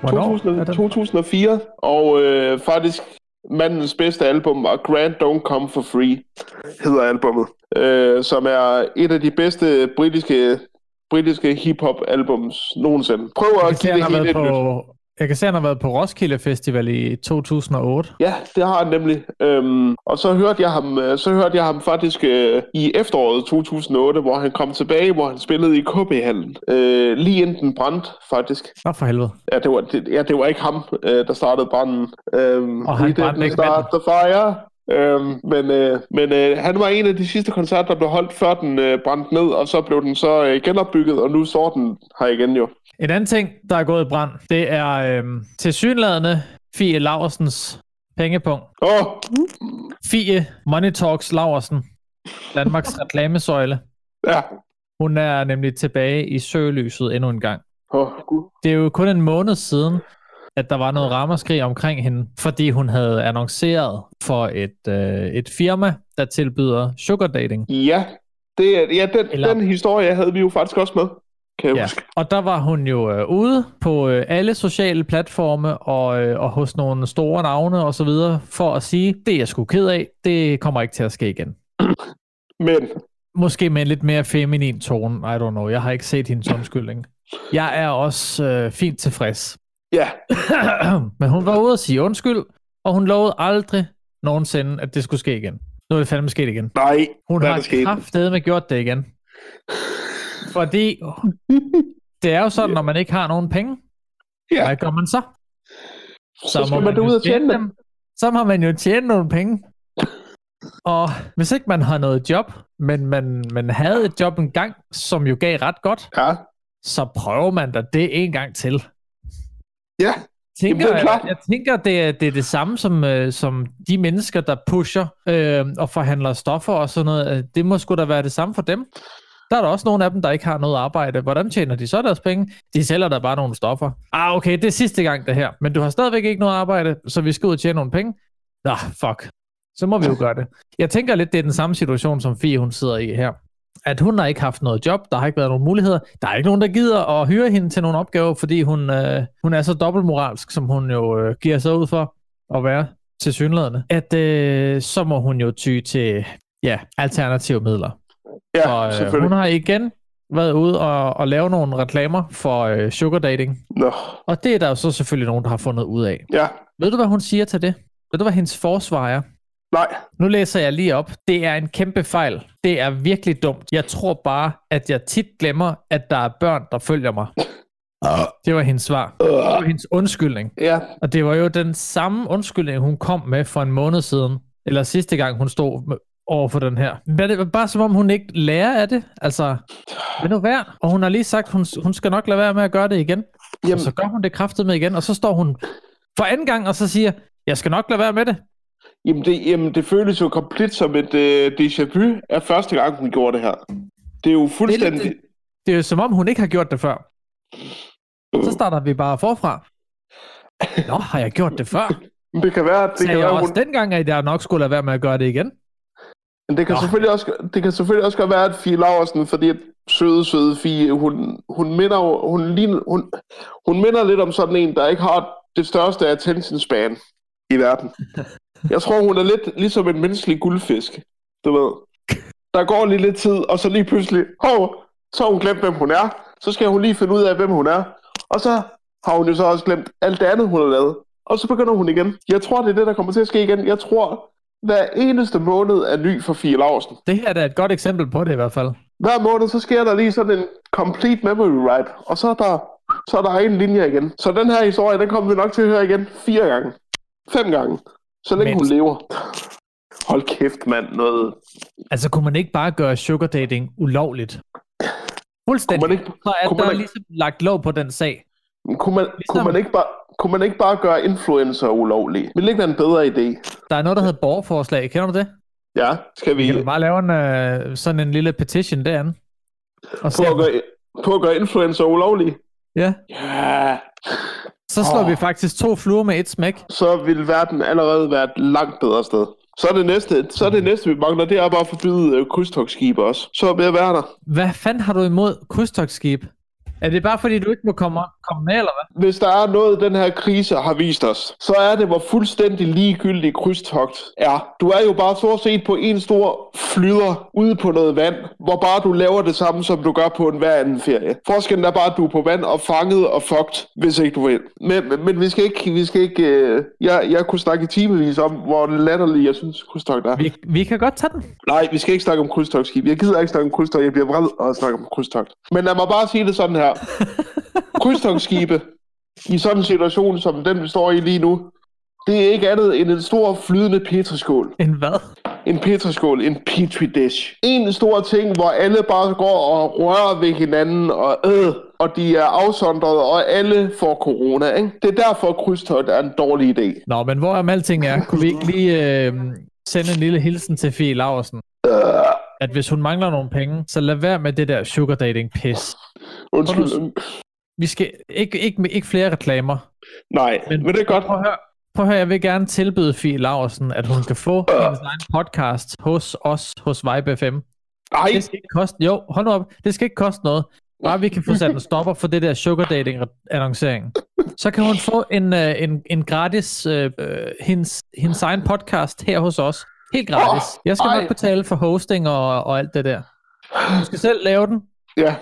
Hvornår? 2000, er det? 2004, og øh, faktisk mandens bedste album var Grand Don't Come For Free, hedder albummet, øh, som er et af de bedste britiske, britiske hip-hop albums nogensinde. Prøv at give det helt et nyt. på, jeg kan se, at han har været på Roskilde Festival i 2008. Ja, det har han nemlig. Øhm, og så hørte jeg ham, øh, så hørte jeg ham faktisk øh, i efteråret 2008, hvor han kom tilbage, hvor han spillede i KB-hallen. Øh, lige inden den brændte, faktisk. Nå for helvede. Ja, det var, det, ja, det var ikke ham, øh, der startede branden. Øhm, Og han brændte ikke start the fire. Øhm, men øh, men øh, han var en af de sidste koncerter, der blev holdt, før den øh, brændte ned, og så blev den så øh, genopbygget, og nu står den her igen jo. En anden ting, der er gået i brand, det er øhm, til synlædende Fie Laversens pengepunkt. Åh, oh, Fie Money Talks Laversen, Danmarks (laughs) reklamesøjle. ja. Hun er nemlig tilbage i søgelyset endnu en gang. Oh, gud. Det er jo kun en måned siden, at der var noget ramaskrig omkring hende, fordi hun havde annonceret for et, øh, et firma, der tilbyder sugar dating. Ja, det, ja den, Eller- den historie havde vi jo faktisk også med, kan jeg Ja. huske. Og der var hun jo øh, ude på øh, alle sociale platforme og, øh, og hos nogle store navne og så videre, for at sige, det er jeg sgu ked af, det kommer ikke til at ske igen. (clears throat) Men Måske med en lidt mere feminin tone, I don't know, jeg har ikke set hendes undskyldning. Jeg er også øh, fint tilfreds. Ja, (clears throat) Men hun var ude at sige undskyld, og hun lovede aldrig nogensinde, at det skulle ske igen. Nu er det fandme sket igen. nej, Hun har kraftedeme gjort det igen. Fordi (laughs) det er jo sådan, når man ikke har nogen penge, Ja. hvad gør man så? Så skal man da ud og tjene dem. Så må man jo tjene nogle penge. (laughs) Og hvis ikke man har noget job, men man, man havde et job engang, som jo gav ret godt, Ja. så prøver man da det en gang til. Ja. Tænker, Jamen, det er klart. jeg, jeg tænker, det er, det er det samme som, øh, som de mennesker, der pusher øh, og forhandler stoffer og sådan noget. Øh, Det må sgu da være det samme for dem. Der er der også nogle af dem, der ikke har noget arbejde. Hvordan tjener de så deres penge? De sælger da bare nogle stoffer. Ah, okay, det er sidste gang det her. Men du har stadigvæk ikke noget arbejde, så vi skal ud og tjene nogle penge. Nå, fuck. Så må vi jo gøre det. Jeg tænker lidt, det er den samme situation, som Fie hun sidder i her. At hun har ikke haft noget job, der har ikke været nogen muligheder. Der er ikke nogen, der gider at hyre hende til nogle opgaver, fordi hun, øh, hun er så dobbeltmoralsk, som hun jo øh, giver sig ud for at være til synlædende. At øh, så må hun jo ty til ja, alternative midler. Ja, For, øh, hun har igen været ude og, og lave nogle reklamer for øh, sugar dating. Nå, Og det er der jo så selvfølgelig nogen, der har fundet ud af. ja. Ved du, hvad hun siger til det? Ved du, hvad hendes forsvar er? Nej. Nu læser jeg lige op. Det er en kæmpe fejl. Det er virkelig dumt. Jeg tror bare, at jeg tit glemmer, at der er børn, der følger mig. Det var hendes svar. Det var hendes undskyldning. Ja, Og det var jo den samme undskyldning, hun kom med for en måned siden. Eller sidste gang, hun stod over for den her. Men det var bare som om, hun ikke lærer af det. Altså, det nu værd. Og hun har lige sagt, hun, hun skal nok lade være med at gøre det igen. Og jamen, så gør hun det kraftet med igen. Og så står hun for anden gang, og så siger, jeg skal nok lade være med det. Jamen, det, jamen det føles jo komplet som et øh, déjà vu af første gang, hun gjorde det her. Det er jo fuldstændig... Det, det er jo som om, hun ikke har gjort det før. Så starter vi bare forfra. Nå, har jeg gjort det før? Det, (laughs) det kan være, det Det kan jeg være, også hun, dengang, at jeg nok skulle lade være med at gøre det igen. men det kan, Nå. selvfølgelig også, det kan selvfølgelig også godt være, at Fie Laversen, fordi at søde, søde Fie, hun, hun minder hun, ligner, hun, hun minder lidt om sådan en, der ikke har det største attention span i verden. (laughs) Jeg tror, hun er lidt ligesom en menneskelig guldfisk, du ved. Der går lige lidt tid, og så lige pludselig, hov, så har hun glemt, hvem hun er. Så skal hun lige finde ud af, hvem hun er. Og så har hun jo så også glemt alt det andet, hun har lavet. Og så begynder hun igen. Jeg tror, det er det, der kommer til at ske igen. Jeg tror, hver eneste måned er ny for Fie Lausen. Det her er da et godt eksempel på det i hvert fald. Hver måned, så sker der lige sådan en complete memory ride. Og så er der, så er der en linje igen. Så den her historie, den kommer vi nok til at høre igen fire gange. Fem gange. Så længe Men- hun lever. Hold kæft, mand. Noget. Altså, kunne man ikke bare gøre sugar dating ulovligt? Fuldstændig. Kunne man ikke, så er kunne der man ikke- ligesom lagt lov på den sag. kunne man, Ligesom- kunne man, ikke, bare, kunne man ikke bare gøre influencer ulovlige? Vil det ikke være en bedre idé? Der er noget, der hedder borgerforslag. Kender du det? Ja, skal vi kan bare lave en, øh, sådan en lille petition derinde. Og på at gøre, på at gøre influencer ulovlige? ja, Ja, så slår Åh. vi faktisk to fluer med et smæk. så vil verden allerede være et langt bedre sted. Så er det næste, så er det næste vi mangler, det er bare at forbyde øh, krydstogsskibe også. Så er vi at være der. Hvad fanden har du imod krydstogsskib? Er det bare fordi, du ikke må komme, komme med, eller hvad? Hvis der er noget, den her krise har vist os, så er det, hvor fuldstændig ligegyldig krydstogt er. Du er jo bare så set på en stor flyder ude på noget vand, hvor bare du laver det samme, som du gør på en hver anden ferie. Forskellen er bare, at du er på vand og fanget og fucked, hvis ikke du vil. Men, men, men vi skal ikke... Vi skal ikke øh, jeg, jeg kunne snakke i timevis om, hvor latterlig jeg synes, krydstogt er. Vi, vi kan godt tage den. Nej, vi skal ikke snakke om krydstogtskib. Jeg gider ikke snakke om krydstogt. Jeg bliver vred og snakke om krydstogt. Men lad mig bare sige det sådan her. Krydstogtskibe i sådan en situation, som den vi står i lige nu, det er ikke andet end en stor flydende petriskål. En hvad? En petriskål, en petri dish. En stor ting, hvor alle bare går og rører ved hinanden, og øh, og de er afsondret, og alle får corona. Ikke? Det er derfor, at krydstogt er en dårlig idé. Nå, men hvor om alting er, kunne vi ikke lige øh, sende en lille hilsen til Fie Laversen? At hvis hun mangler nogle penge, så lad være med det der sugar dating pis. Undskyld. Vi skal ikke, ikke, ikke flere reklamer. Nej, men, men det er godt. Prøv at høre, prøv at høre, jeg vil gerne tilbyde Fie Laversen, at hun kan få hendes egen podcast hos os, hos Vibe FM. Nej, Det skal ikke koste, jo, hold nu op, det skal ikke koste noget. Bare vi kan få sat en stopper for det der sugar dating annoncering. Så kan hun få en, uh, en, en gratis, uh, uh, hendes, hendes egen podcast her hos os. Helt gratis. Jeg skal ej. nok betale for hosting og, og alt det der. Du skal selv lave den. ja.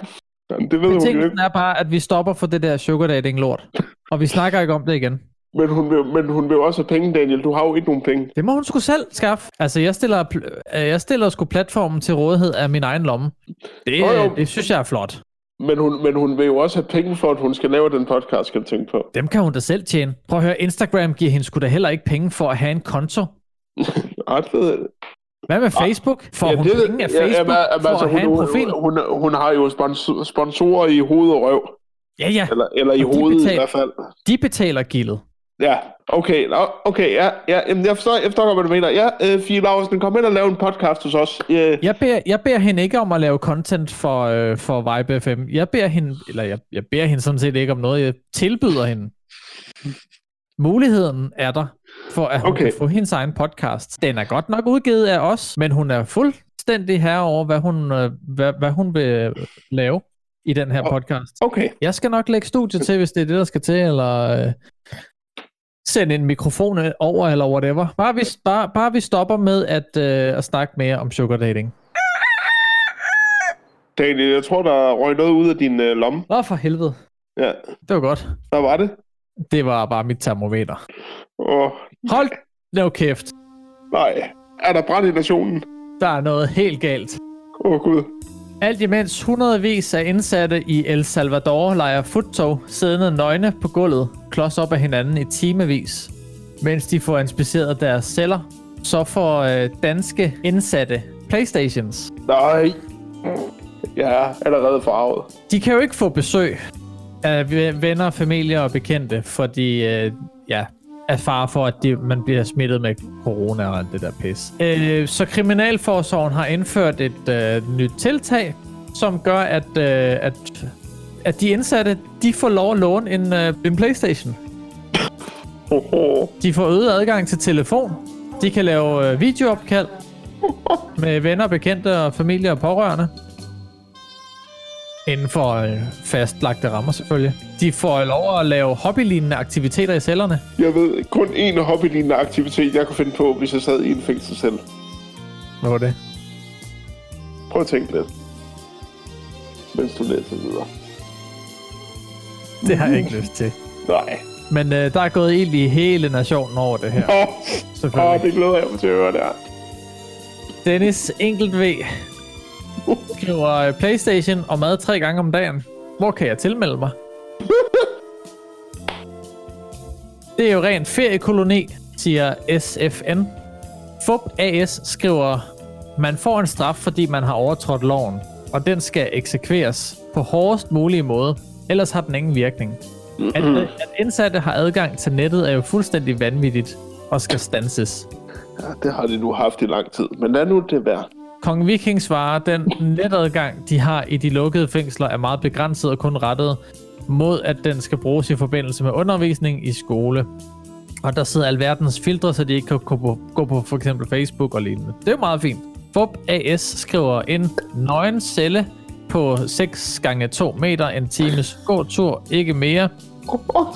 Jamen, det ved hun jo ikke. Er bare, at vi stopper for det der sugar dating lort. Og vi snakker ikke om det igen. Men hun, vil, men hun vil også have penge, Daniel. Du har jo ikke nogen penge. Det må hun sgu selv skaffe. Altså, jeg stiller, øh, jeg stiller sgu platformen til rådighed af min egen lomme. Det, Jo, jo. det synes jeg er flot. Men hun, men hun vil jo også have penge for, at hun skal lave den podcast, skal du tænke på. Dem kan hun da selv tjene. Prøv at høre, Instagram giver hende sgu da heller ikke penge for at have en konto. (laughs) Ved jeg. Hvad med Facebook? Får hun det, penge af Facebook for altså, at have en hun, profil? Hun, hun, hun har jo sponsor, sponsorer i hoved og røv. Ja, ja. Eller, eller i Og de hovedet betaler- i hvert fald. De betaler gildet. Ja, okay, okay, ja, ja, jamen, jeg forstår, jeg forstår hvad du mener. Ja, øh, Fie Laursen, kom ind og lav en podcast hos os. Øh, Jeg beder, jeg beder hende ikke om at lave content for, øh, for Vibe FM. Jeg beder hende, eller jeg, jeg beder hende sådan set ikke om noget. Jeg tilbyder hende. Muligheden er der, for at hun Okay. kan få hendes egen podcast. Den er godt nok udgivet af os, men hun er fuldstændig herover, hvad hun, øh, hvad, hvad hun vil øh, lave i den her podcast. okay, Jeg skal nok lægge studiet til, hvis det er det, der skal til, eller øh, sende en mikrofon over, eller whatever. Bare vi, bare, bare vi stopper med at, øh, at snakke mere om sugar dating. Daniel, jeg tror, der røg noget ud af din øh, lomme. Nå, for helvede. Ja, Det var godt. hvad var det? Det var bare mit termometer. Åh, Hold nu kæft. nej. Er der brand i nationen? Der er noget helt galt. Åh, oh, Gud. Alt imens hundredvis af indsatte i El Salvador leger futtog, siddende nøgne på gulvet, klods op af hinanden i timevis, mens de får inspiceret deres celler, så får øh, danske indsatte Playstations. Nej. Jeg er allerede farvet. De kan jo ikke få besøg af ve- venner, familie og bekendte, fordi øh, ja, af fare for, at de, man bliver smittet med corona og alt det der pis. Øh, så Kriminalforsorgen har indført et øh, nyt tiltag, som gør, at, øh, at, at de indsatte, de får lov at låne en, øh, en Playstation. De får øget adgang til telefon. De kan lave øh, videoopkald med venner, bekendte og familie og pårørende. Inden for øh, fastlagte rammer selvfølgelig. De får lov at lave hobbylignende aktiviteter i cellerne. Jeg ved kun én hobbylignende aktivitet, jeg kunne finde på, hvis jeg sad i en fængselscelle. Hvad var det? Prøv at tænke lidt. Mens du læser videre. Det har jeg ikke lyst til. (laughs) Nej. Men øh, der er gået ild i hele nationen over det her. Åh, oh, Selvfølgelig. det glæder jeg mig til at høre der. Dennis Enkelt V skriver øh, Playstation og mad tre gange om dagen. Hvor kan jeg tilmelde mig? Det er jo ren feriekoloni, siger SFN. FUB AS skriver, man får en straf, fordi man har overtrådt loven, og den skal eksekveres på hårdest mulige måde, ellers har den ingen virkning. At, øh, at indsatte har adgang til nettet er jo fuldstændig vanvittigt og skal stanses. Ja, det har de nu haft i lang tid. Men lad nu det være. Kong Viking svarer, den netadgang, de har i de lukkede fængsler, er meget begrænset og kun rettet mod, at den skal bruges i forbindelse med undervisning i skole. Og der sidder alverdens filtre, så de ikke kan gå på, gå på for eksempel Facebook og lignende. Det er meget fint. FUB AS skriver en nøgen celle på 6 gange 2 meter, en times gåtur, ikke mere.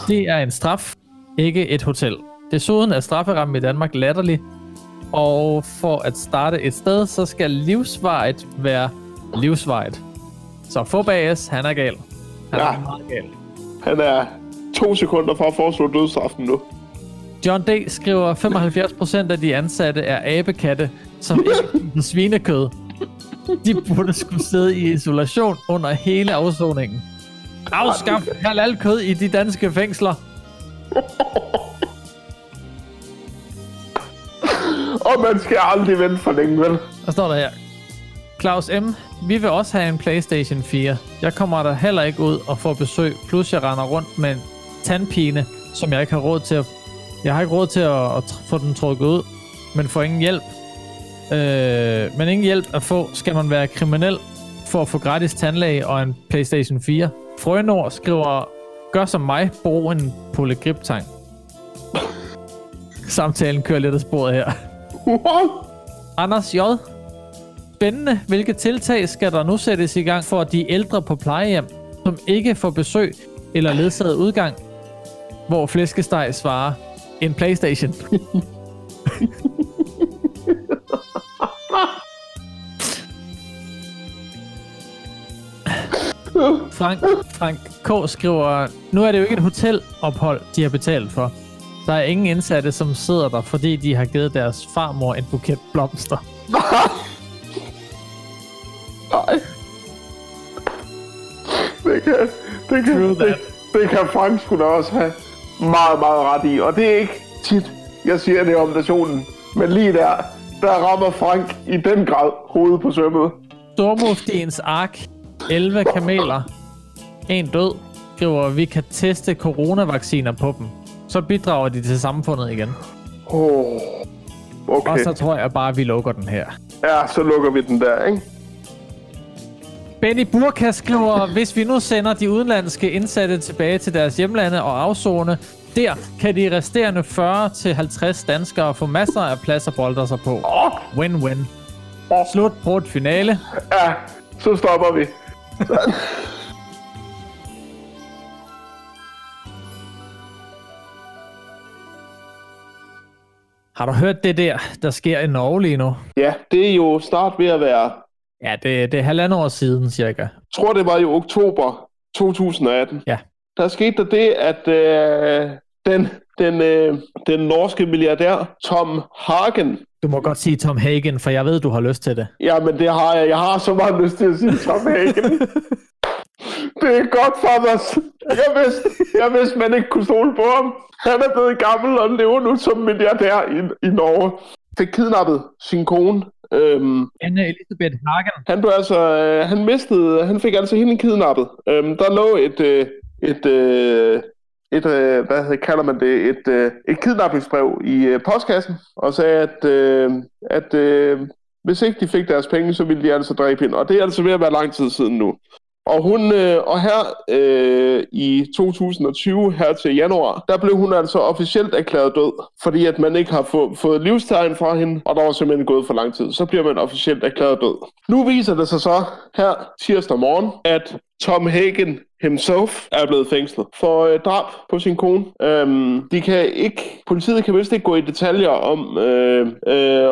Det er en straf, ikke et hotel. Desuden er strafferammen i Danmark latterlig, og for at starte et sted, så skal livsvarigt være livsvarigt. Så Fub AS, han er gal. Han Ja. er meget gal. Han er to sekunder fra at foreslå dødsstraffen nu. John D. skriver, 75% af de ansatte er abekatte, som ikke (laughs) spiser svinekød. De burde skulle sidde i isolation under hele afsoningen. Afskaf halal kød i de danske fængsler. (laughs) Og man skal aldrig vente for længe, vel? Og står der her. Claus M. Vi vil også have en Playstation 4. Jeg kommer der heller ikke ud og får besøg, plus jeg render rundt med en tandpine, som jeg ikke har råd til at... Jeg har ikke råd til at, at få den trukket ud, men får ingen hjælp. Øh, men ingen hjælp at få, skal man være kriminel for at få gratis tandlæge og en Playstation 4. Frønord skriver, gør som mig, brug en polygriptang. Samtalen kører lidt af sporet her. What? Anders J. Spændende. Hvilke tiltag skal der nu sættes i gang for de ældre på plejehjem, som ikke får besøg eller ledsaget udgang? Hvor flæskesteg svarer, en Playstation. (laughs) Frank, Frank K. skriver, nu er det jo ikke et hotelophold, de har betalt for. Der er ingen indsatte, som sidder der, fordi de har givet deres farmor en buket blomster. (laughs) Nej. Det kan, det kan, True det, det kan Frank da også have meget, meget ret i. Og det er ikke tit, jeg siger det om nationen. Men lige der, der rammer Frank i den grad hovedet på sømmet. Stormuftiens ark. 11 kameler. En død. Skriver, vi kan teste coronavacciner på dem. Så bidrager de til samfundet igen. Oh. Okay. Og så tror jeg bare, at vi lukker den her. Ja, så lukker vi den der, ikke? Benny Burka skriver, hvis vi nu sender de udenlandske indsatte tilbage til deres hjemlande og afzone, der kan de resterende 40-50 danskere få masser af plads at bolde sig på. Win-win. Slut på et finale. Ja, så stopper vi. (laughs) Har du hørt det der, der sker i Norge lige nu? Ja, det er jo snart ved at være... Ja, det, det er halvandet år siden cirka. Jeg tror, det var i oktober 2018. Ja. Der skete der det, at øh, den, den, øh, den norske milliardær Tom Hagen, Du må godt sige Tom Hagen, for jeg ved, du har lyst til det. ja, men det har jeg. Jeg har så meget lyst til at sige Tom Hagen. (laughs) det er godt for os. Jeg vidste, jeg vidste, man ikke kunne stole på ham. Han er blevet gammel og lever nu som milliardær i, i Norge. Fik kidnappet sin kone. Øhm, Anne Elisabeth Hagen. Han blev altså, øh, han mistede, han fik altså hende kidnappet. Øhm, der lå et, øh, et, øh, et øh, hvad hedder- kalder man det, et, øh, et kidnappingsbrev i øh, postkassen, og sagde, at, øh, at øh, hvis ikke de fik deres penge, så ville de altså dræbe hende. Og det er altså ved at være lang tid siden nu. Og, hun, øh, og her øh, i 2020, her til januar, der blev hun altså officielt erklæret død, fordi at man ikke har få, fået livstegn fra hende, og der var simpelthen gået for lang tid. Så bliver man officielt erklæret død. Nu viser det sig så her tirsdag morgen, at Tom Hagen himself er blevet fængslet for øh, drab på sin kone. Øhm, de kan ikke, politiet kan vist ikke gå i detaljer om, øh, øh,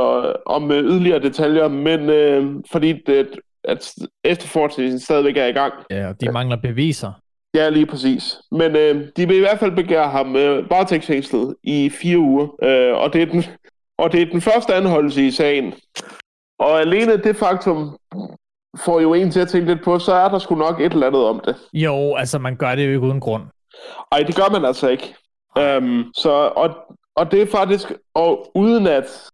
om øh, yderligere detaljer, men øh, fordi det, at efterforskningen stadigvæk er i gang. Ja, og de mangler beviser. Ja, lige præcis. Men øh, de vil i hvert fald begære ham øh, varetægtsfængslet i fire uger, øh, og, det er den, (laughs) og det er den første anholdelse i sagen. Og alene det faktum får jo en til at tænke lidt på, så er der sgu nok et eller andet om det. Jo, altså man gør det jo ikke uden grund. Ej, det gør man altså ikke. Um, så, og, og det er faktisk, og uden at,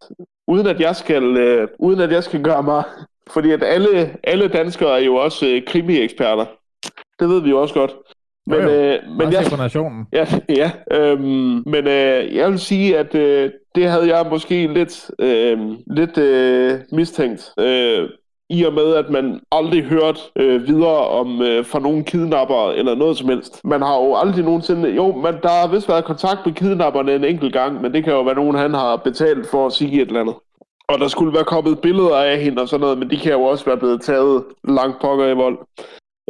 uden at jeg skal, øh, uden at jeg skal gøre mig, fordi at alle, alle danskere er jo også øh, krimi-eksperter. Det ved vi jo også godt. Men, Jo, jo. øh, men jeg, på nationen. Ja, (laughs) ja. Øhm, men øh, jeg vil sige, at øh, det havde jeg måske lidt, øh, lidt øh, mistænkt. Øh, i og med, at man aldrig hørt øh, videre om øh, fra nogen kidnapper eller noget som helst. Man har jo aldrig nogensinde... Jo, men der har vist været kontakt med kidnapperne en enkelt gang, men det kan jo være nogen, han har betalt for at sige et eller andet. Og der skulle være kommet billeder af hende og sådan noget, men de kan jo også være blevet taget langt pokker i vold.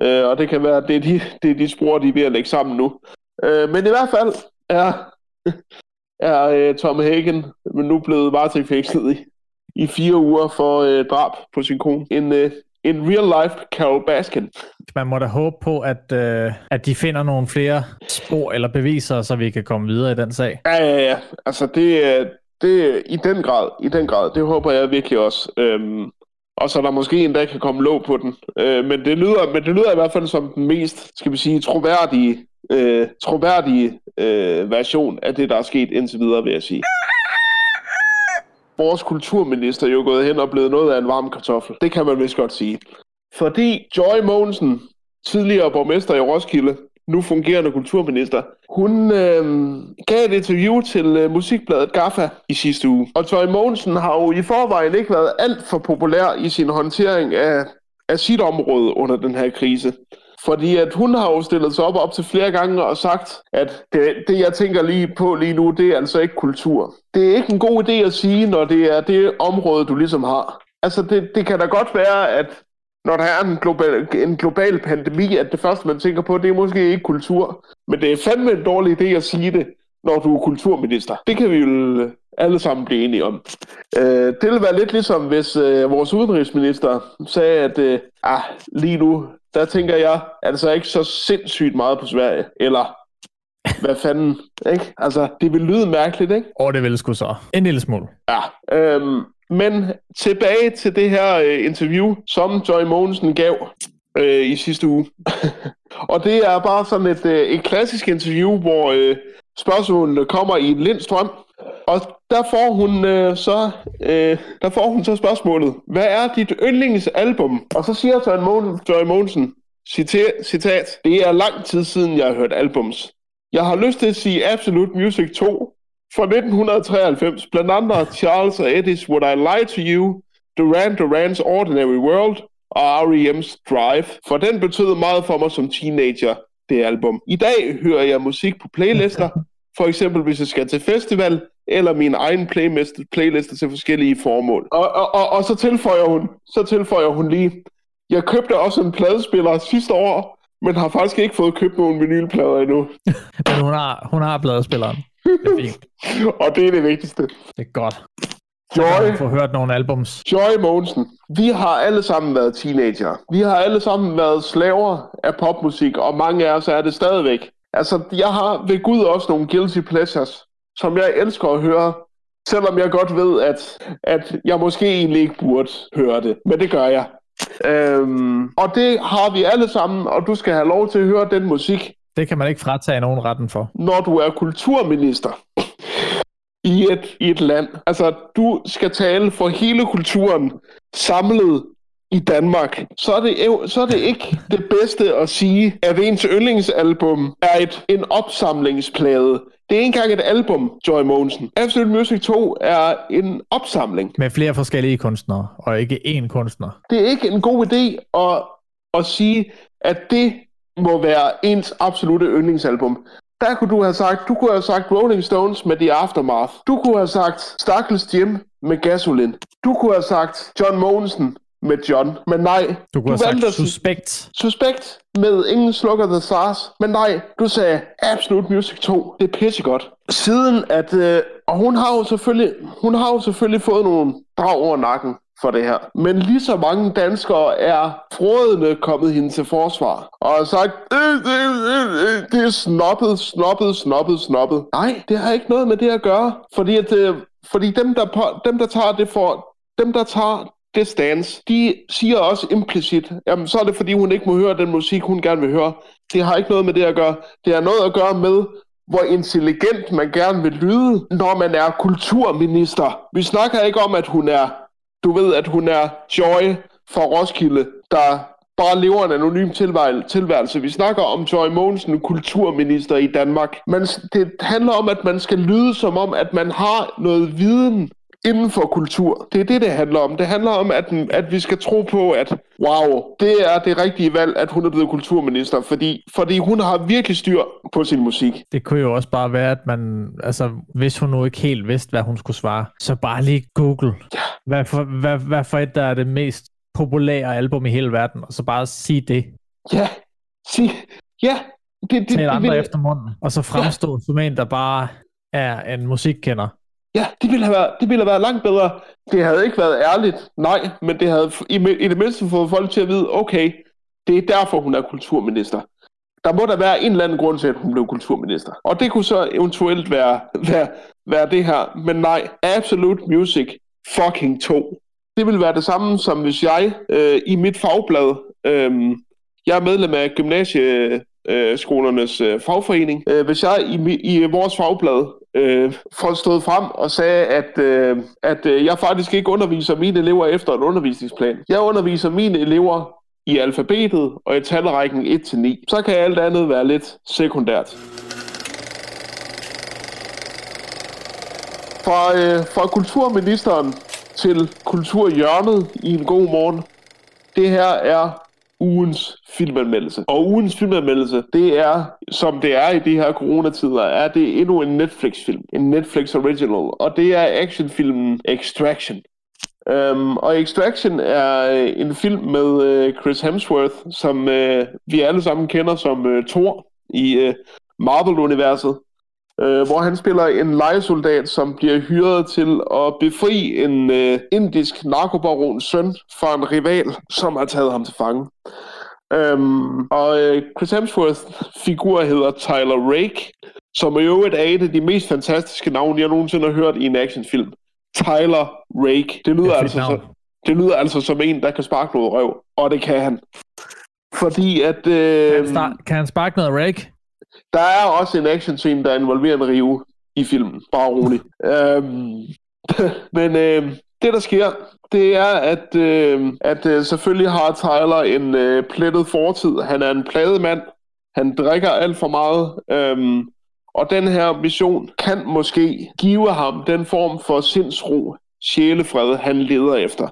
Øh, og det kan være, at det er de, det er de spor, de er ved at lægge sammen nu. Øh, men i hvert fald er, (laughs) er øh, Tom Hagen nu blevet varetægtsfængslet i, i fire uger for øh, drab på sin kone. En, øh, en real-life Carol Baskin. Man må da håbe på, at, øh, at de finder nogle flere spor eller beviser, så vi kan komme videre i den sag. Ja, ja, ja. Altså, det, er- det er i den grad, i den grad. Det håber jeg virkelig også. Øhm, og så der måske en, der kan komme låg på den. Øh, men, det lyder, men det lyder i hvert fald som den mest, skal vi sige, troværdige, øh, troværdige øh, version af det, der er sket indtil videre, vil jeg sige. Vores kulturminister er jo gået hen og blevet noget af en varm kartoffel. Det kan man vist godt sige. Fordi Joy Mogensen, tidligere borgmester i Roskilde, nu fungerende kulturminister, hun øh, gav et interview til øh, musikbladet Gaffa i sidste uge. Og Tøj Mogensen har jo i forvejen ikke været alt for populær i sin håndtering af, af sit område under den her krise. Fordi at hun har jo stillet sig op op til flere gange og sagt, at det, det jeg tænker lige på lige nu, det er altså ikke kultur. Det er ikke en god idé at sige, når det er det område, du ligesom har. Altså det, det kan da godt være, at når der er en global, en global pandemi, at det første, man tænker på, det er måske ikke kultur. Men det er fandme en dårlig idé at sige det, når du er kulturminister. Det kan vi jo alle sammen blive enige om. Øh, det ville være lidt ligesom, hvis øh, vores udenrigsminister sagde, at øh, ah, lige nu, der tænker jeg altså ikke så sindssygt meget på Sverige. Eller hvad fanden, ikke? Altså, det vil lyde mærkeligt, ikke? Og det ville sgu så. En lille smule. Ja. Øhm, men tilbage til det her øh, interview, som Joy Mogensen gav øh, i sidste uge. (laughs) og det er bare sådan et, øh, et klassisk interview, hvor øh, spørgsmålene kommer i en lindstrøm. Og der får hun øh, så øh, der får hun så spørgsmålet, hvad er dit yndlingsalbum? Og så siger Joy, Mogen, Joy Mogensen, citat, citat, det er lang tid siden, jeg har hørt albums. Jeg har lyst til at sige Absolute Music 2 fra 1993, blandt andet Charles og Eddie's Would I Lie to You, Duran Duran's Ordinary World og R.E.M.'s Drive, for den betød meget for mig som teenager, det album. I dag hører jeg musik på playlister, (laughs) for eksempel hvis jeg skal til festival, eller min egen playlist, playlister til forskellige formål. Og, og, og, og så, tilføjer hun, så tilføjer hun lige, jeg købte også en pladespiller sidste år, men har faktisk ikke fået købt nogen vinylplader endnu. (laughs) Men hun har, hun har pladespilleren. Det er fint. og det er det vigtigste. Det er godt. Joy, få hørt nogle albums. Joy Mogensen, vi har alle sammen været teenager. Vi har alle sammen været slaver af popmusik, og mange af os er det stadigvæk. Altså, jeg har ved Gud også nogle guilty pleasures, som jeg elsker at høre, selvom jeg godt ved, at, at jeg måske egentlig ikke burde høre det. Men det gør jeg. Øhm, og det har vi alle sammen, og du skal have lov til at høre den musik, Det kan man ikke fratage nogen retten for. når du er kulturminister i et, i et land. Altså, du skal tale for hele kulturen samlet i Danmark. Så er, det, så er det ikke det bedste at sige, at ens yndlingsalbum er et, en opsamlingsplade. Det er ikke engang et album, Joy Mogensen. Absolute Music 2 er en opsamling. Med flere forskellige kunstnere, og ikke én kunstner. Det er ikke en god idé at, at sige, at det må være ens absolute yndlingsalbum. Der kunne du have sagt, du kunne have sagt Rolling Stones med The Aftermath. Du kunne have sagt Stakkels Jim med Gasolin. Du kunne have sagt John Mogensen med John. Men nej, Du kunne du have sagt suspekt. Suspekt med Ingen slukker the stars. Men nej, du sagde Absolute Music 2. Det er pissegodt. Siden at... Øh, og hun har jo selvfølgelig, hun har jo selvfølgelig fået nogle drag over nakken for det her. Men lige så mange danskere er frådende kommet hende til forsvar. Og har sagt, øh, øh, øh, øh, det er snoppet, snoppet, snoppet, snoppet. Nej, det har ikke noget med det at gøre. Fordi, at, øh, fordi dem, der, på, dem, der tager det for... Dem, der tager det stance, de siger også implicit, jamen så er det fordi hun ikke må høre den musik, hun gerne vil høre. Det har ikke noget med det at gøre. Det har noget at gøre med, hvor intelligent man gerne vil lyde, når man er kulturminister. Vi snakker ikke om, at hun er, du ved, at hun er Joy fra Roskilde, der bare lever en anonym tilvær- tilværelse. Vi snakker om Joy Mogensen, kulturminister i Danmark. Men det handler om, at man skal lyde som om, at man har noget viden inden for kultur. Det er det, det handler om. Det handler om, at, at vi skal tro på, at wow, det er det rigtige valg, at hun er blevet kulturminister, fordi, fordi hun har virkelig styr på sin musik. Det kunne jo også bare være, at man, altså, hvis hun nu ikke helt vidste, hvad hun skulle svare, så bare lige Google. Hvad for, hvad, hvad for et, der er det mest populære album i hele verden, og så bare sige det. Ja, sig, ja, det, det, det, andre vil, efter munden, og så fremstå som en, der bare er en musikkender. ja, det ville, have været, det ville have været langt bedre. Det havde ikke været ærligt, nej, men det havde i, i det mindste fået folk til at vide, okay, det er derfor, hun er kulturminister. Der må der være en eller anden grund til, at hun blev kulturminister. Og det kunne så eventuelt være, være, være det her. Men nej, Absolute Music fucking to. Det vil være det samme, som hvis jeg øh, i mit fagblad, øh, jeg er medlem af gymnasieskolernes øh, fagforening, øh, hvis jeg i, i vores fagblad øh, får stået frem og sagde, at, øh, at øh, jeg faktisk ikke underviser mine elever efter en undervisningsplan. Jeg underviser mine elever i alfabetet og i talrækken 1-9. Så kan alt andet være lidt sekundært. Fra, øh, fra kulturministeren til kulturhjørnet i en god morgen. Det her er ugens filmanmeldelse. Og ugens filmanmeldelse, det er, som det er i de her coronatider, er det endnu en Netflix-film. En Netflix original. Og det er actionfilmen Extraction. Um, og Extraction er øh, en film med uh, Chris Hemsworth, som uh, vi alle sammen kender som uh, Thor i uh, Marvel-universet. Uh, hvor han spiller en lejesoldat, som bliver hyret til at befri en uh, indisk narkobarons søn fra en rival, som har taget ham til fange. Um, og uh, Chris Hemsworth figur hedder Tyler Rake, som i øvrigt er et af de mest fantastiske navne, jeg nogensinde har hørt i en actionfilm. Tyler Rake. Det lyder, altså, så, det lyder altså som en, der kan sparke noget røv. Og det kan han. Fordi at... Øh, Kan han, start, kan han sparke noget rake? Der er også en actionscene, der involverer en rive i filmen. Bare rolig. (laughs) øhm, men øh, det, der sker, det er, at, øh, at øh, selvfølgelig har Tyler en øh, plettet fortid. Han er en pladet mand. Han drikker alt for meget. Øhm, og den her mission kan måske give ham den form for sindsro, sjælefred, han leder efter.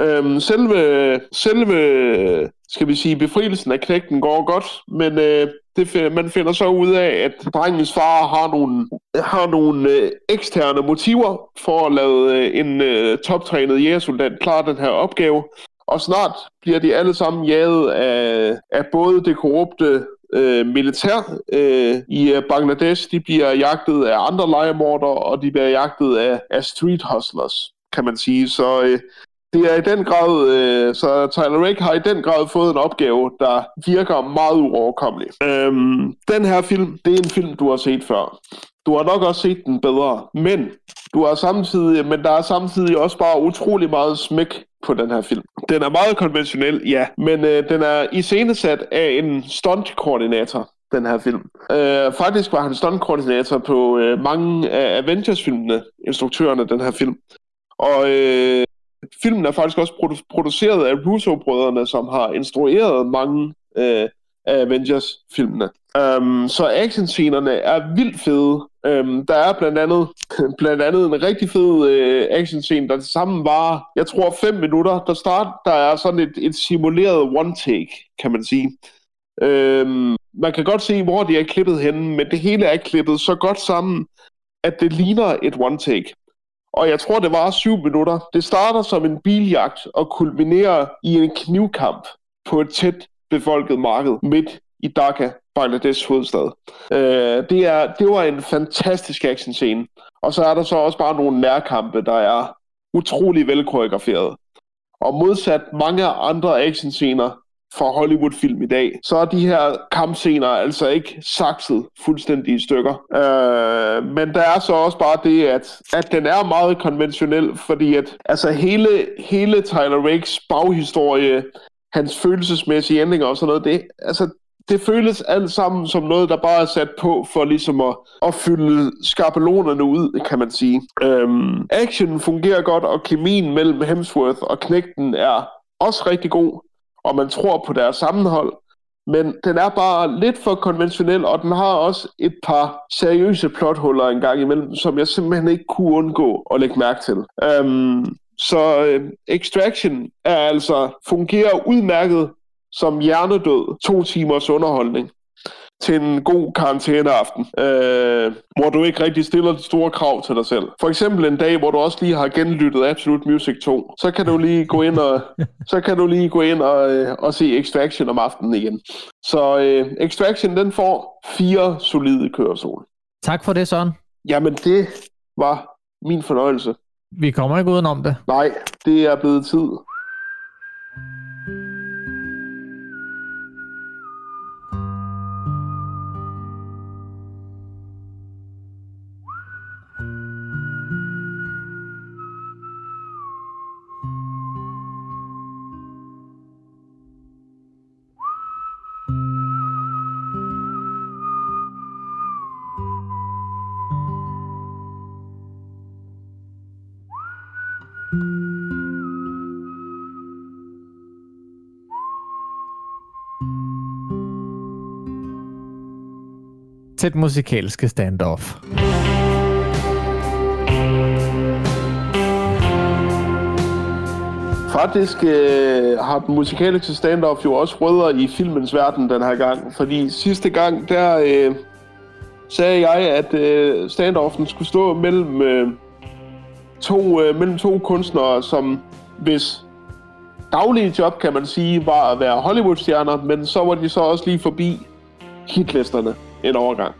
Øhm, selve, selve, skal vi sige, befrielsen af knægten går godt, men øh, det, man finder så ud af, at drengens far har nogle, har nogle øh, eksterne motiver for at lade øh, en øh, toptrænet jægersoldat klare den her opgave. Og snart bliver de alle sammen jaget af, af både det korrupte øh, militær øh, i øh, Bangladesh. De bliver jagtet af andre legemordere, og de bliver jagtet af, af street hustlers, kan man sige. Så øh, det er i den grad, øh, så Tyler Rake har i den grad fået en opgave, der virker meget uoverkommelig. Øhm, den her film, det er en film, du har set før. Du har nok også set den bedre, men du har samtidig, men der er samtidig også bare utrolig meget smæk på den her film. Den er meget konventionel, ja, men øh, den er iscenesat af en stuntkoordinator, den her film. Øh, faktisk var han stuntkoordinator på øh, mange af Avengers-filmene, instruktørerne af den her film. Og øh, filmen er faktisk også produ- produceret af Russo-brødrene, som har instrueret mange øh, af Avengers-filmene. Um, så actionscenerne er vildt fede. Um, der er blandt andet, (laughs) blandt andet en rigtig fed uh, actionscene, der sammen var, jeg tror, 5 minutter. Der start, der er sådan et, et simuleret one-take, kan man sige. Um, man kan godt se, hvor de er klippet henne, men det hele er klippet så godt sammen, at det ligner et one-take. Og jeg tror, det var syv minutter. Det starter som en biljagt og kulminerer i en knivkamp på et tæt befolket marked midt i Dhaka, Bangladesh hovedstad. Øh, det, er, det var en fantastisk actionscene. Og så er der så også bare nogle nærkampe, der er utrolig velkoreograferet. Og modsat mange andre actionscener fra Hollywood-film i dag, så er de her kampscener altså ikke sakset fuldstændig i stykker. Øh, men der er så også bare det, at, at den er meget konventionel, fordi at altså hele, hele Tyler Rakes baghistorie, hans følelsesmæssige ændringer og sådan noget, det, altså, det føles alt sammen som noget, der bare er sat på for ligesom at, at fylde skabelonerne ud, kan man sige. Øhm, actionen fungerer godt, og kemien mellem Hemsworth og Knægten er også rigtig god, og man tror på deres sammenhold. Men den er bare lidt for konventionel, og den har også et par seriøse plothuller en gang imellem, som jeg simpelthen ikke kunne undgå at lægge mærke til. Øhm, så øh, Extraction er altså fungerer udmærket som hjernedød to timers underholdning til en god karantæneaften, øh, hvor du ikke rigtig stiller de store krav til dig selv. For eksempel en dag, hvor du også lige har genlyttet Absolute Music 2, så kan du lige gå ind og (laughs) så kan du lige gå ind og, øh, og se Extraction om aftenen igen. Så øh, Extraction den får fire solide køresol. Tak for det, Søren. Jamen det var min fornøjelse. Vi kommer ikke udenom det. Nej, det er blevet tid. Til et musikalske standoff. Faktisk øh, har den musikalske standoff jo også rødder i filmens verden den her gang. Fordi sidste gang, der øh, sagde jeg, at øh, standoffen skulle stå mellem, øh, to, øh, mellem to kunstnere, som hvis daglige job, kan man sige, var at være Hollywood-stjerner, men så var de så også lige forbi hitlisterne en overgang.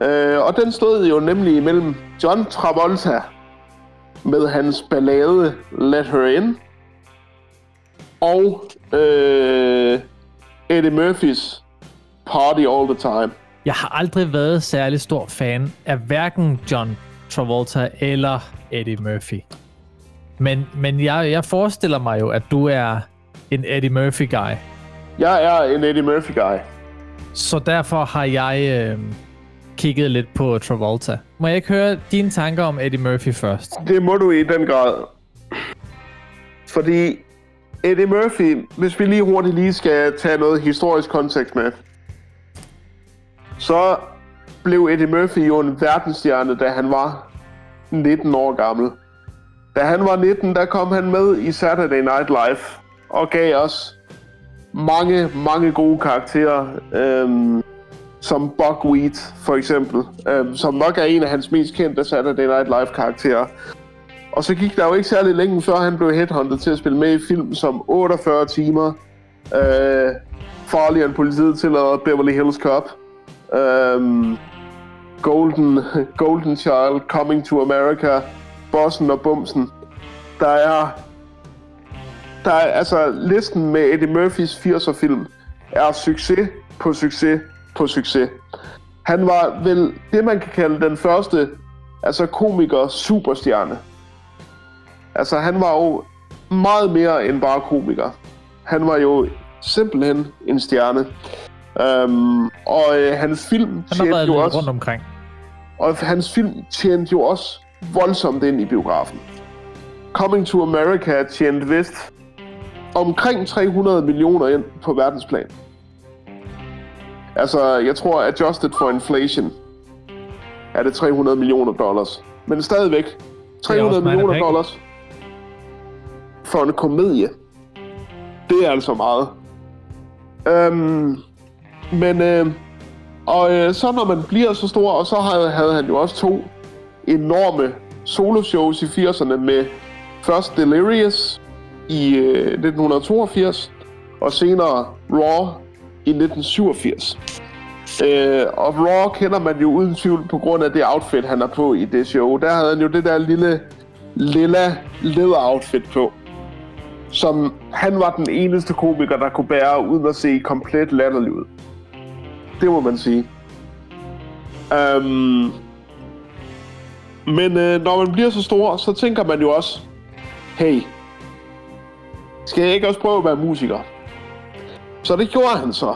Øh, og den stod jo nemlig mellem John Travolta med hans ballade Let Her In og øh, Eddie Murphys Party All The Time. jeg har aldrig været særlig stor fan af hverken John Travolta eller Eddie Murphy. Men, men jeg, jeg forestiller mig jo, at du er en Eddie Murphy-guy. Jeg er en Eddie Murphy-guy. Så derfor har jeg øh, kigget lidt på Travolta. Må jeg ikke høre dine tanker om Eddie Murphy først? Det må du i den grad. Fordi Eddie Murphy, hvis vi lige hurtigt lige skal tage noget historisk kontekst med, så blev Eddie Murphy jo en verdensstjerne, da han var 19 år gammel. Da han var 19, der kom han med i Saturday Night Live og gav os mange, mange gode karakterer. Øhm, som Buckwheat for eksempel, øhm, som nok er en af hans mest kendte Saturday Night Live karakterer. Og så gik der jo ikke særlig længe før han blev headhunted til at spille med i film som 48 timer, øh, Farlig end politiet til at Beverly Hills Cop, øhm, Golden, Golden Child, Coming to America, Bossen og Bumsen. Der er, der er altså listen med Eddie Murphys 80'er film er succes på succes på succes. Han var vel det, man kan kalde den første altså komiker superstjerne. Altså, han var jo meget mere end bare komiker. Han var jo simpelthen en stjerne. Um, og øh, hans film Han tjente jo også... rundt omkring. Og hans film tjente jo også voldsomt ind i biografen. Coming to America tjente vist omkring 300 millioner ind på verdensplan. Altså, jeg tror, adjusted for inflation, er det 300 millioner dollars. Men stadigvæk, 300 mange millioner dollars for en komedie. Det er altså meget. Øhm, men, øh, og øh, så når man bliver så stor, og så havde, havde han jo også to enorme soloshows i 80'erne med først Delirious i øh, 1982, og senere Raw i 1987. Øh, og Raw kender man jo uden tvivl på grund af det outfit, han har på i det show. Der havde han jo det der lille lilla leder-outfit på, som han var den eneste komiker, der kunne bære uden at se komplet latterlig ud. Det må man sige. Um, men øh, når man bliver så stor, så tænker man jo også, hey, skal jeg ikke også prøve at være musiker? Så det gjorde han så.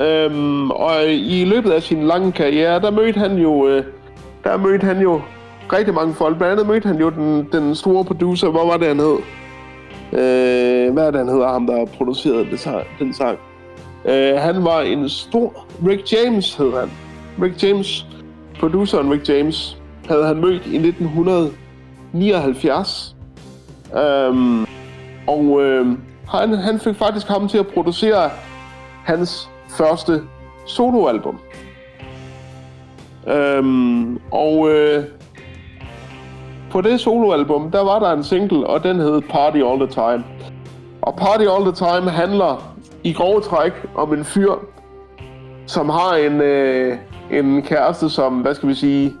Øhm, og i løbet af sin lange karriere, der mødte han jo, øh, der mødte han jo rigtig mange folk. Blandt andet mødte han jo den, den store producer, hvor var det han hed? Øh, hvad er det han hedder, ham der producerede det, den sang? Øh, han var en stor... Rick James hed han. Rick James, produceren Rick James, havde han mødt i 1979. Øhm, og øh, han, han fik faktisk ham til at producere hans første soloalbum. Øhm, og øh, på det soloalbum, der var der en single, og den hed Party All The Time. Og Party All The Time handler i grove træk om en fyr, som har en, øh, en kæreste, som, hvad skal vi sige,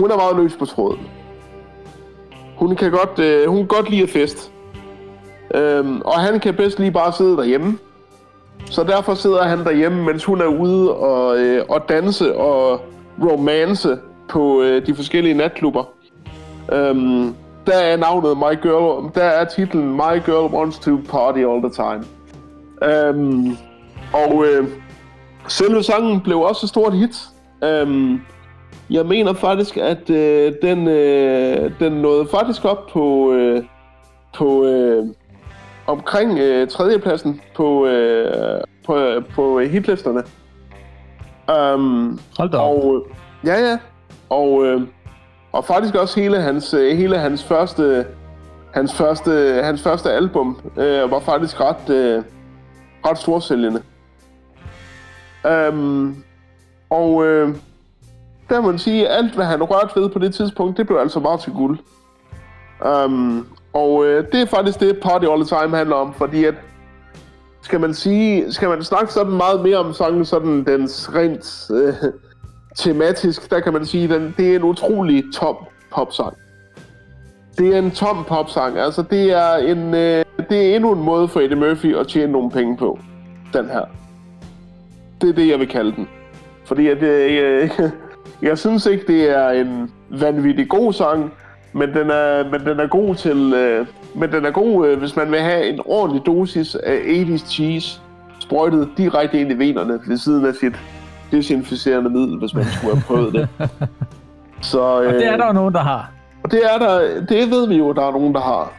hun er meget løs på tråden. Hun kan godt, øh, hun kan godt lide at fest. Øhm, og han kan bedst lige bare sidde derhjemme. Så derfor sidder han derhjemme, mens hun er ude og, øh, og danse og romance på øh, de forskellige natklubber. Øhm, der er navnet My Girl, der er titlen My Girl Wants to Party All The Time. Øhm, og øh, selve sangen blev også et stort hit. Øhm, jeg mener faktisk, at øh, den, øh, den nåede faktisk op på, øh, på øh, omkring øh, tredjepladsen på, øh, på, på hitlisterne. Um, Hold da op. og ja, ja. Og, øh, og faktisk også hele hans, øh, hele hans første hans første, hans første album øh, var faktisk ret, øh, ret storsælgende. Um, og øh, der må man sige, at alt hvad han rørte ved på det tidspunkt, det blev altså bare til guld. Um, og øh, det er faktisk det, Party All The Time handler om, fordi at skal man sige, skal man snakke sådan meget mere om sangen, sådan dens rent øh, tematisk, der kan man sige, den, det er en utrolig tom popsang. Det er en tom popsang, altså det er en, øh, det er endnu en måde for Eddie Murphy at tjene nogle penge på, den her. Det er det, jeg vil kalde den. Fordi at, øh, (laughs) jeg synes ikke, det er en vanvittig god sang, men den er, men den er god til... Øh, men den er god, øh, hvis man vil have en ordentlig dosis af 80's cheese, sprøjtet direkte ind i venerne ved siden af sit desinficerende middel, hvis man skulle have prøvet det. (laughs) Så, Og det er øh, der jo nogen, der har. og det er der, det ved vi jo, der er nogen, der har.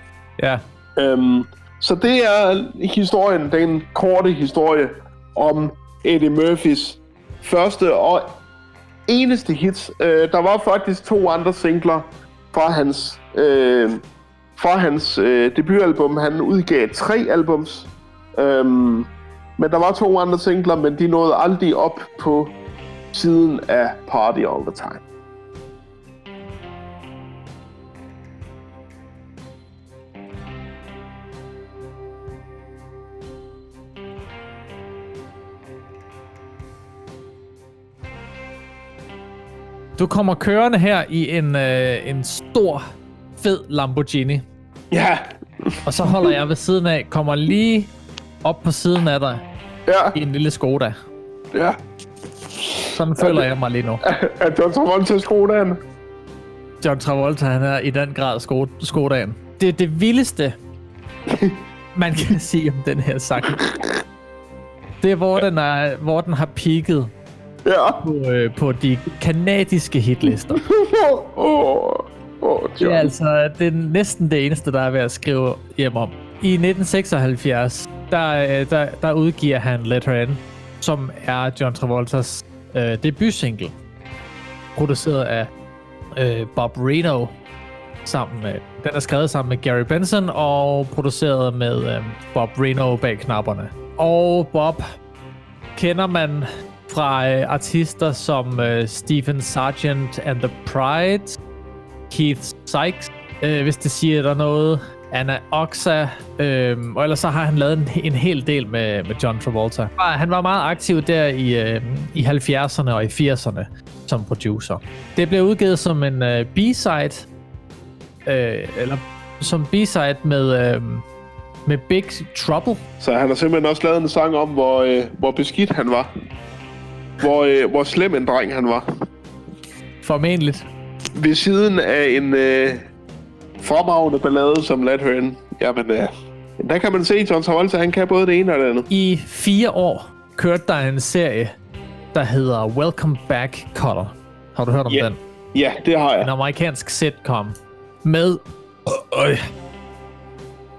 Ja. Øhm, så det er historien, den korte historie om Eddie Murphys første og eneste hit. Øh, der var faktisk to andre singler fra hans, øh, fra hans øh, debutalbum. Han udgav tre albums. øh, men der var to andre singler, men de nåede aldrig op på siden af Party All The Time. Du kommer kørende her i en, øh, en stor, fed Lamborghini. Ja, Og så holder jeg ved siden af, kommer lige op på siden af dig ja, i en lille Skoda. ja. Sådan føler jeg mig lige nu. Er John Travolta Skodaen? John Travolta, han er i den grad sko Skodaen. Det er det vildeste, man kan sige om den her sang. Det er, hvor den, er, hvor den har peaked Ja. på, øh, på de kanadiske hitlister. (laughs) Oh, oh, Det er altså det er næsten det eneste, der er ved at skrive hjem om. I 1976, der, øh, der, der udgiver han Let Her In, som er John Travoltas øh, debutsingle. Produceret af øh, Bob Reno. Sammen med, den er skrevet sammen med Gary Benson og produceret med øh, Bob Reno bag knapperne. Og Bob kender man fra øh, artister som øh, Stephen Sargent and the Pride, Keith Sykes, øh, hvis det siger der noget. Anna Oxa, øh, og ellers så har han lavet en, en hel del med, med John Travolta. Han var meget aktiv der i, øh, i 70'erne og i 80'erne som producer. Det blev udgivet som en øh, B-side, øh, eller som B-side med, øh, med Big Trouble. Så han har simpelthen også lavet en sang om, hvor, øh, hvor beskidt han var. Hvor, øh, hvor slem en dreng han var. Formentligt. Ved siden af en øh, fremragende ballade som Let Her In. Jamen, øh, der kan man se, at John Travolta, han kan både det ene og det andet. I fire år kørte der en serie, der hedder Welcome Back Cutter. Har du hørt om Ja. den? Ja, det har En jeg. amerikansk sitcom med øh,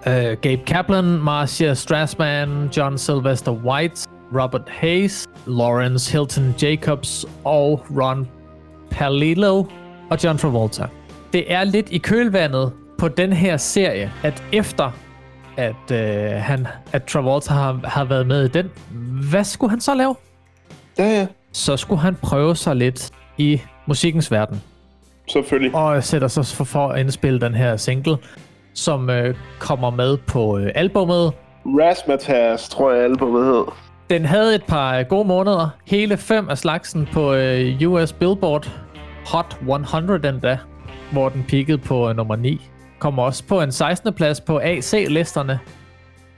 øh, Gabe Kaplan, Marcia Strassman, John Sylvester White, Robert Hayes, Lawrence Hilton Jacobs og Ron Palillo og John Travolta. Det er lidt i kølvandet på den her serie, at efter at, øh, han, at Travolta har, har været med i den, hvad skulle han så lave? Ja, ja. Så skulle han prøve sig lidt i musikkens verden Selvfølgelig. og sætter sig for, for at indspille den her single, som øh, kommer med på øh, albummet. Razzmatazz, tror jeg, albumet hed. Den havde et par øh, gode måneder. Hele fem af slagsen på øh, US Billboard Hot 100 endda, hvor den peakede på øh, nummer 9. Kommer også på en 16. plads på AC-listerne.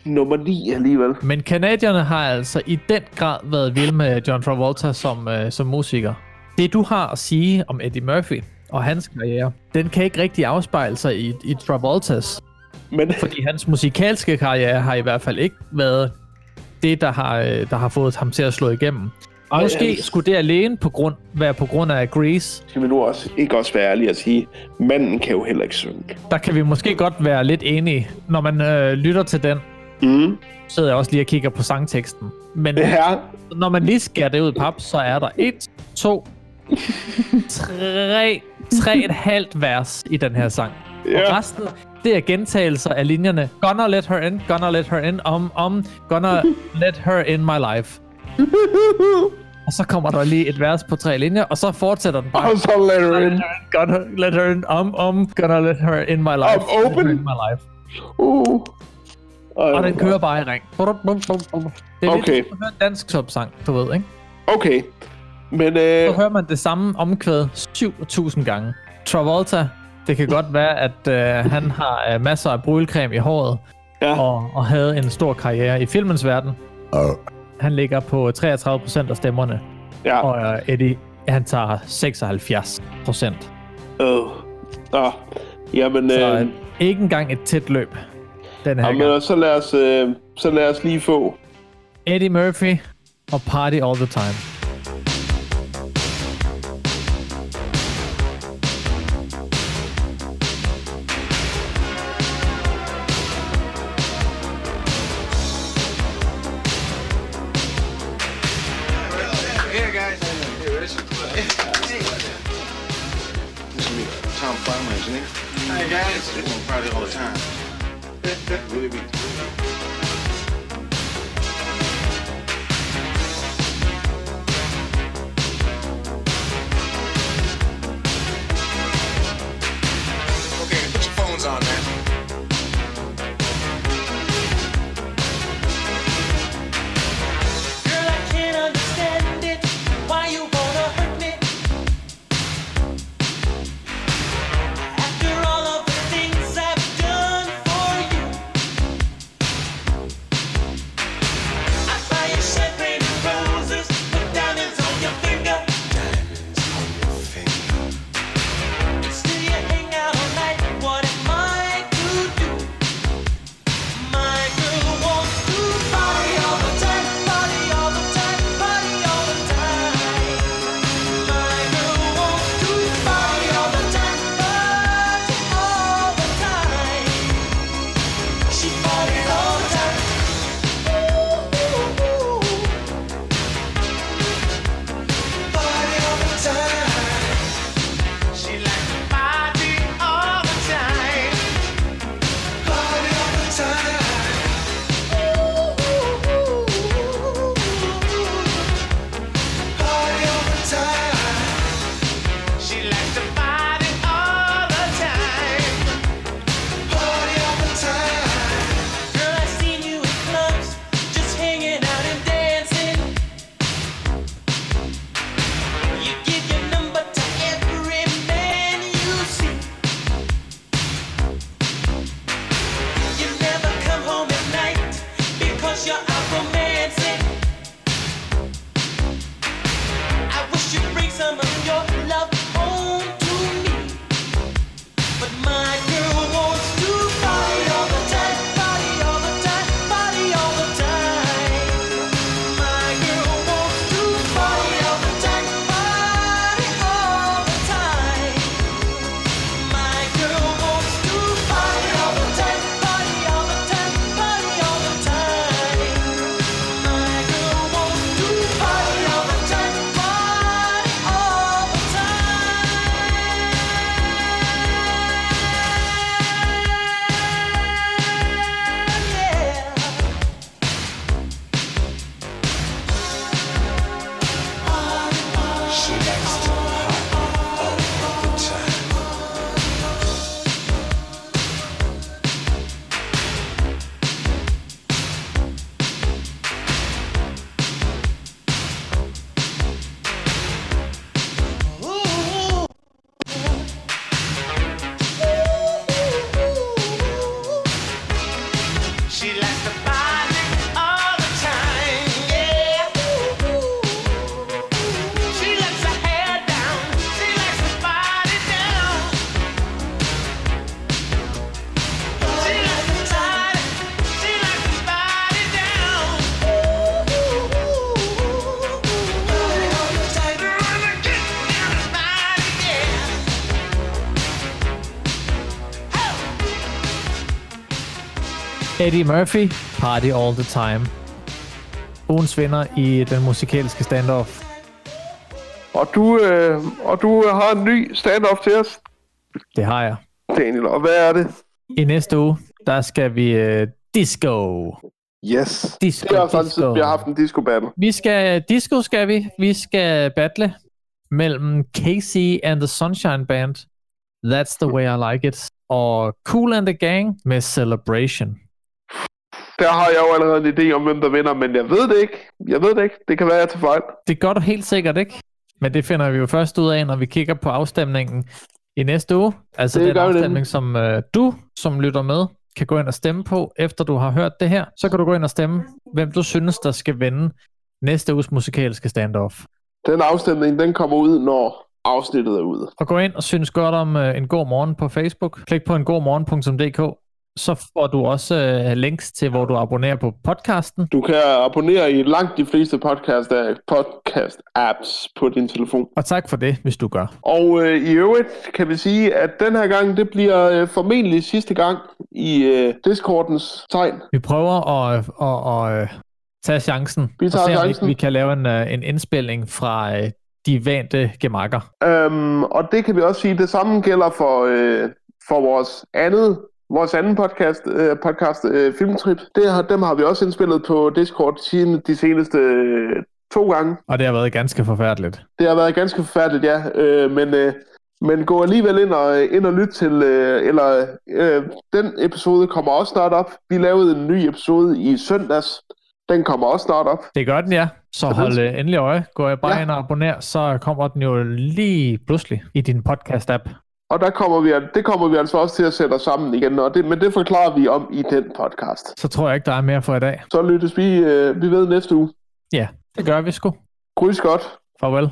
Nummer 9 alligevel. Men kanadierne har altså i den grad været vilde med John Travolta som, øh, som musiker. Det du har at sige om Eddie Murphy og hans karriere, den kan ikke rigtig afspejle sig i, i Travoltas. Men Fordi hans musikalske karriere har i hvert fald ikke været det, der har, øh, der har fået ham til at slå igennem. Ej, Måske han- skulle det alene på grund, være på grund af Grease. skal vi nu også, ikke også være ærlige at sige, manden kan jo heller ikke synge. Der kan vi måske godt være lidt enige. Når man øh, lytter til den, Mm. sidder jeg også lige og kigger på sangteksten. Men Ja, når man lige skærer det ud pap, så er der et, to, (laughs) tre, tre et halvt vers i den her sang. Ja. Og resten, det er gentagelser af linjerne. Gonna let her in, gonna let her in, om, om, gonna (laughs) let her in my life. Og så kommer der lige et vers på tre linjer, og så fortsætter den bare. og så let her in. Gonna let her in, om, om, gonna let her in my life. Om, open. In my life. Uh. Og den kører bare i ring. Det er Okay. lidt som at høre en dansk topsang, du ved, ikke? Okay. Men øh, Så hører man det samme omkvæd 7000 gange. Travolta, det kan godt være, at øh, han har øh, masser af brylcreme i håret, Ja. og, og havde en stor karriere i filmens verden. Han ligger på 33% af stemmerne. Ja. Og øh, Eddie, han tager 76 procent. Øh. Nå. Jamen, Så øh, øh, ikke engang et tæt løb den her jamen, gang. så, lad os, øh, så lad os lige få... Eddie Murphy og Party All The Time. Eddie Murphy, Party All The Time. Ugens vinder i den musikalske standoff. Og du, øh, og du har en ny stand-off til os, Det har jeg. Daniel. Og hvad er det? I næste uge, der skal vi uh, disco. Yes. Disco, Det er også tid, disco. vi har haft en disco battle. Vi skal, disco skal vi. Vi skal battle mellem Casey and the Sunshine Band. That's the way I like it. Og Cool and the Gang med Celebration. Der har jeg jo allerede en idé om, hvem der vinder, men jeg ved det ikke. Jeg ved det ikke. Det kan være, jeg tager fejl. Det gør du helt sikkert ikke. Men det finder vi jo først ud af, når vi kigger på afstemningen i næste uge. Altså Det den afstemning, som øh, du, som lytter med, kan gå ind og stemme på, efter du har hørt det her. Så kan du gå ind og stemme, hvem du synes, der skal vinde næste uges musikalske standoff. den afstemning, den kommer ud, når afsnittet er ude. Og gå ind og synes godt om uh, En God Morgen på Facebook. Klik på engodmorgen.dk. Så får du også uh, links til, hvor du abonnerer på podcasten. Du kan abonnere i langt de fleste podcast, podcast apps på din telefon. Og tak for det, hvis du gør. Og øh, i øvrigt kan vi sige, at den her gang, det bliver øh, formentlig sidste gang i øh, Discordens tegn. Vi prøver at, at, at, at tage chancen. Vi tager og se, om chancen. vi, vi kan lave en, uh, en indspilning fra uh, de vante gemakker. Øhm, og det kan vi også sige, det samme gælder for, øh, for vores andet vores anden podcast, øh, podcast øh, Filmtrip. Det har, dem har vi også indspillet på Discord siden de seneste øh, to gange. Og det har været ganske forfærdeligt. Det har været ganske forfærdeligt, ja. Øh, men, øh, men gå alligevel ind og, ind og lyt til, øh, eller øh, den episode kommer også snart op. Vi lavede en ny episode i søndags. Den kommer også snart op. Det gør den, ja. Så hold øh, endelig øje. Gå bare Ja. ind og abonner, så kommer den jo lige pludselig i din podcast-app. Og der kommer vi, det kommer vi altså også til at sætte os sammen igen, og det, men det forklarer vi om i den podcast. Så tror jeg ikke, der er mere for i dag. Så lyttes vi, øh, vi ved næste uge. Ja, det gør vi sgu. Grys godt. Farvel.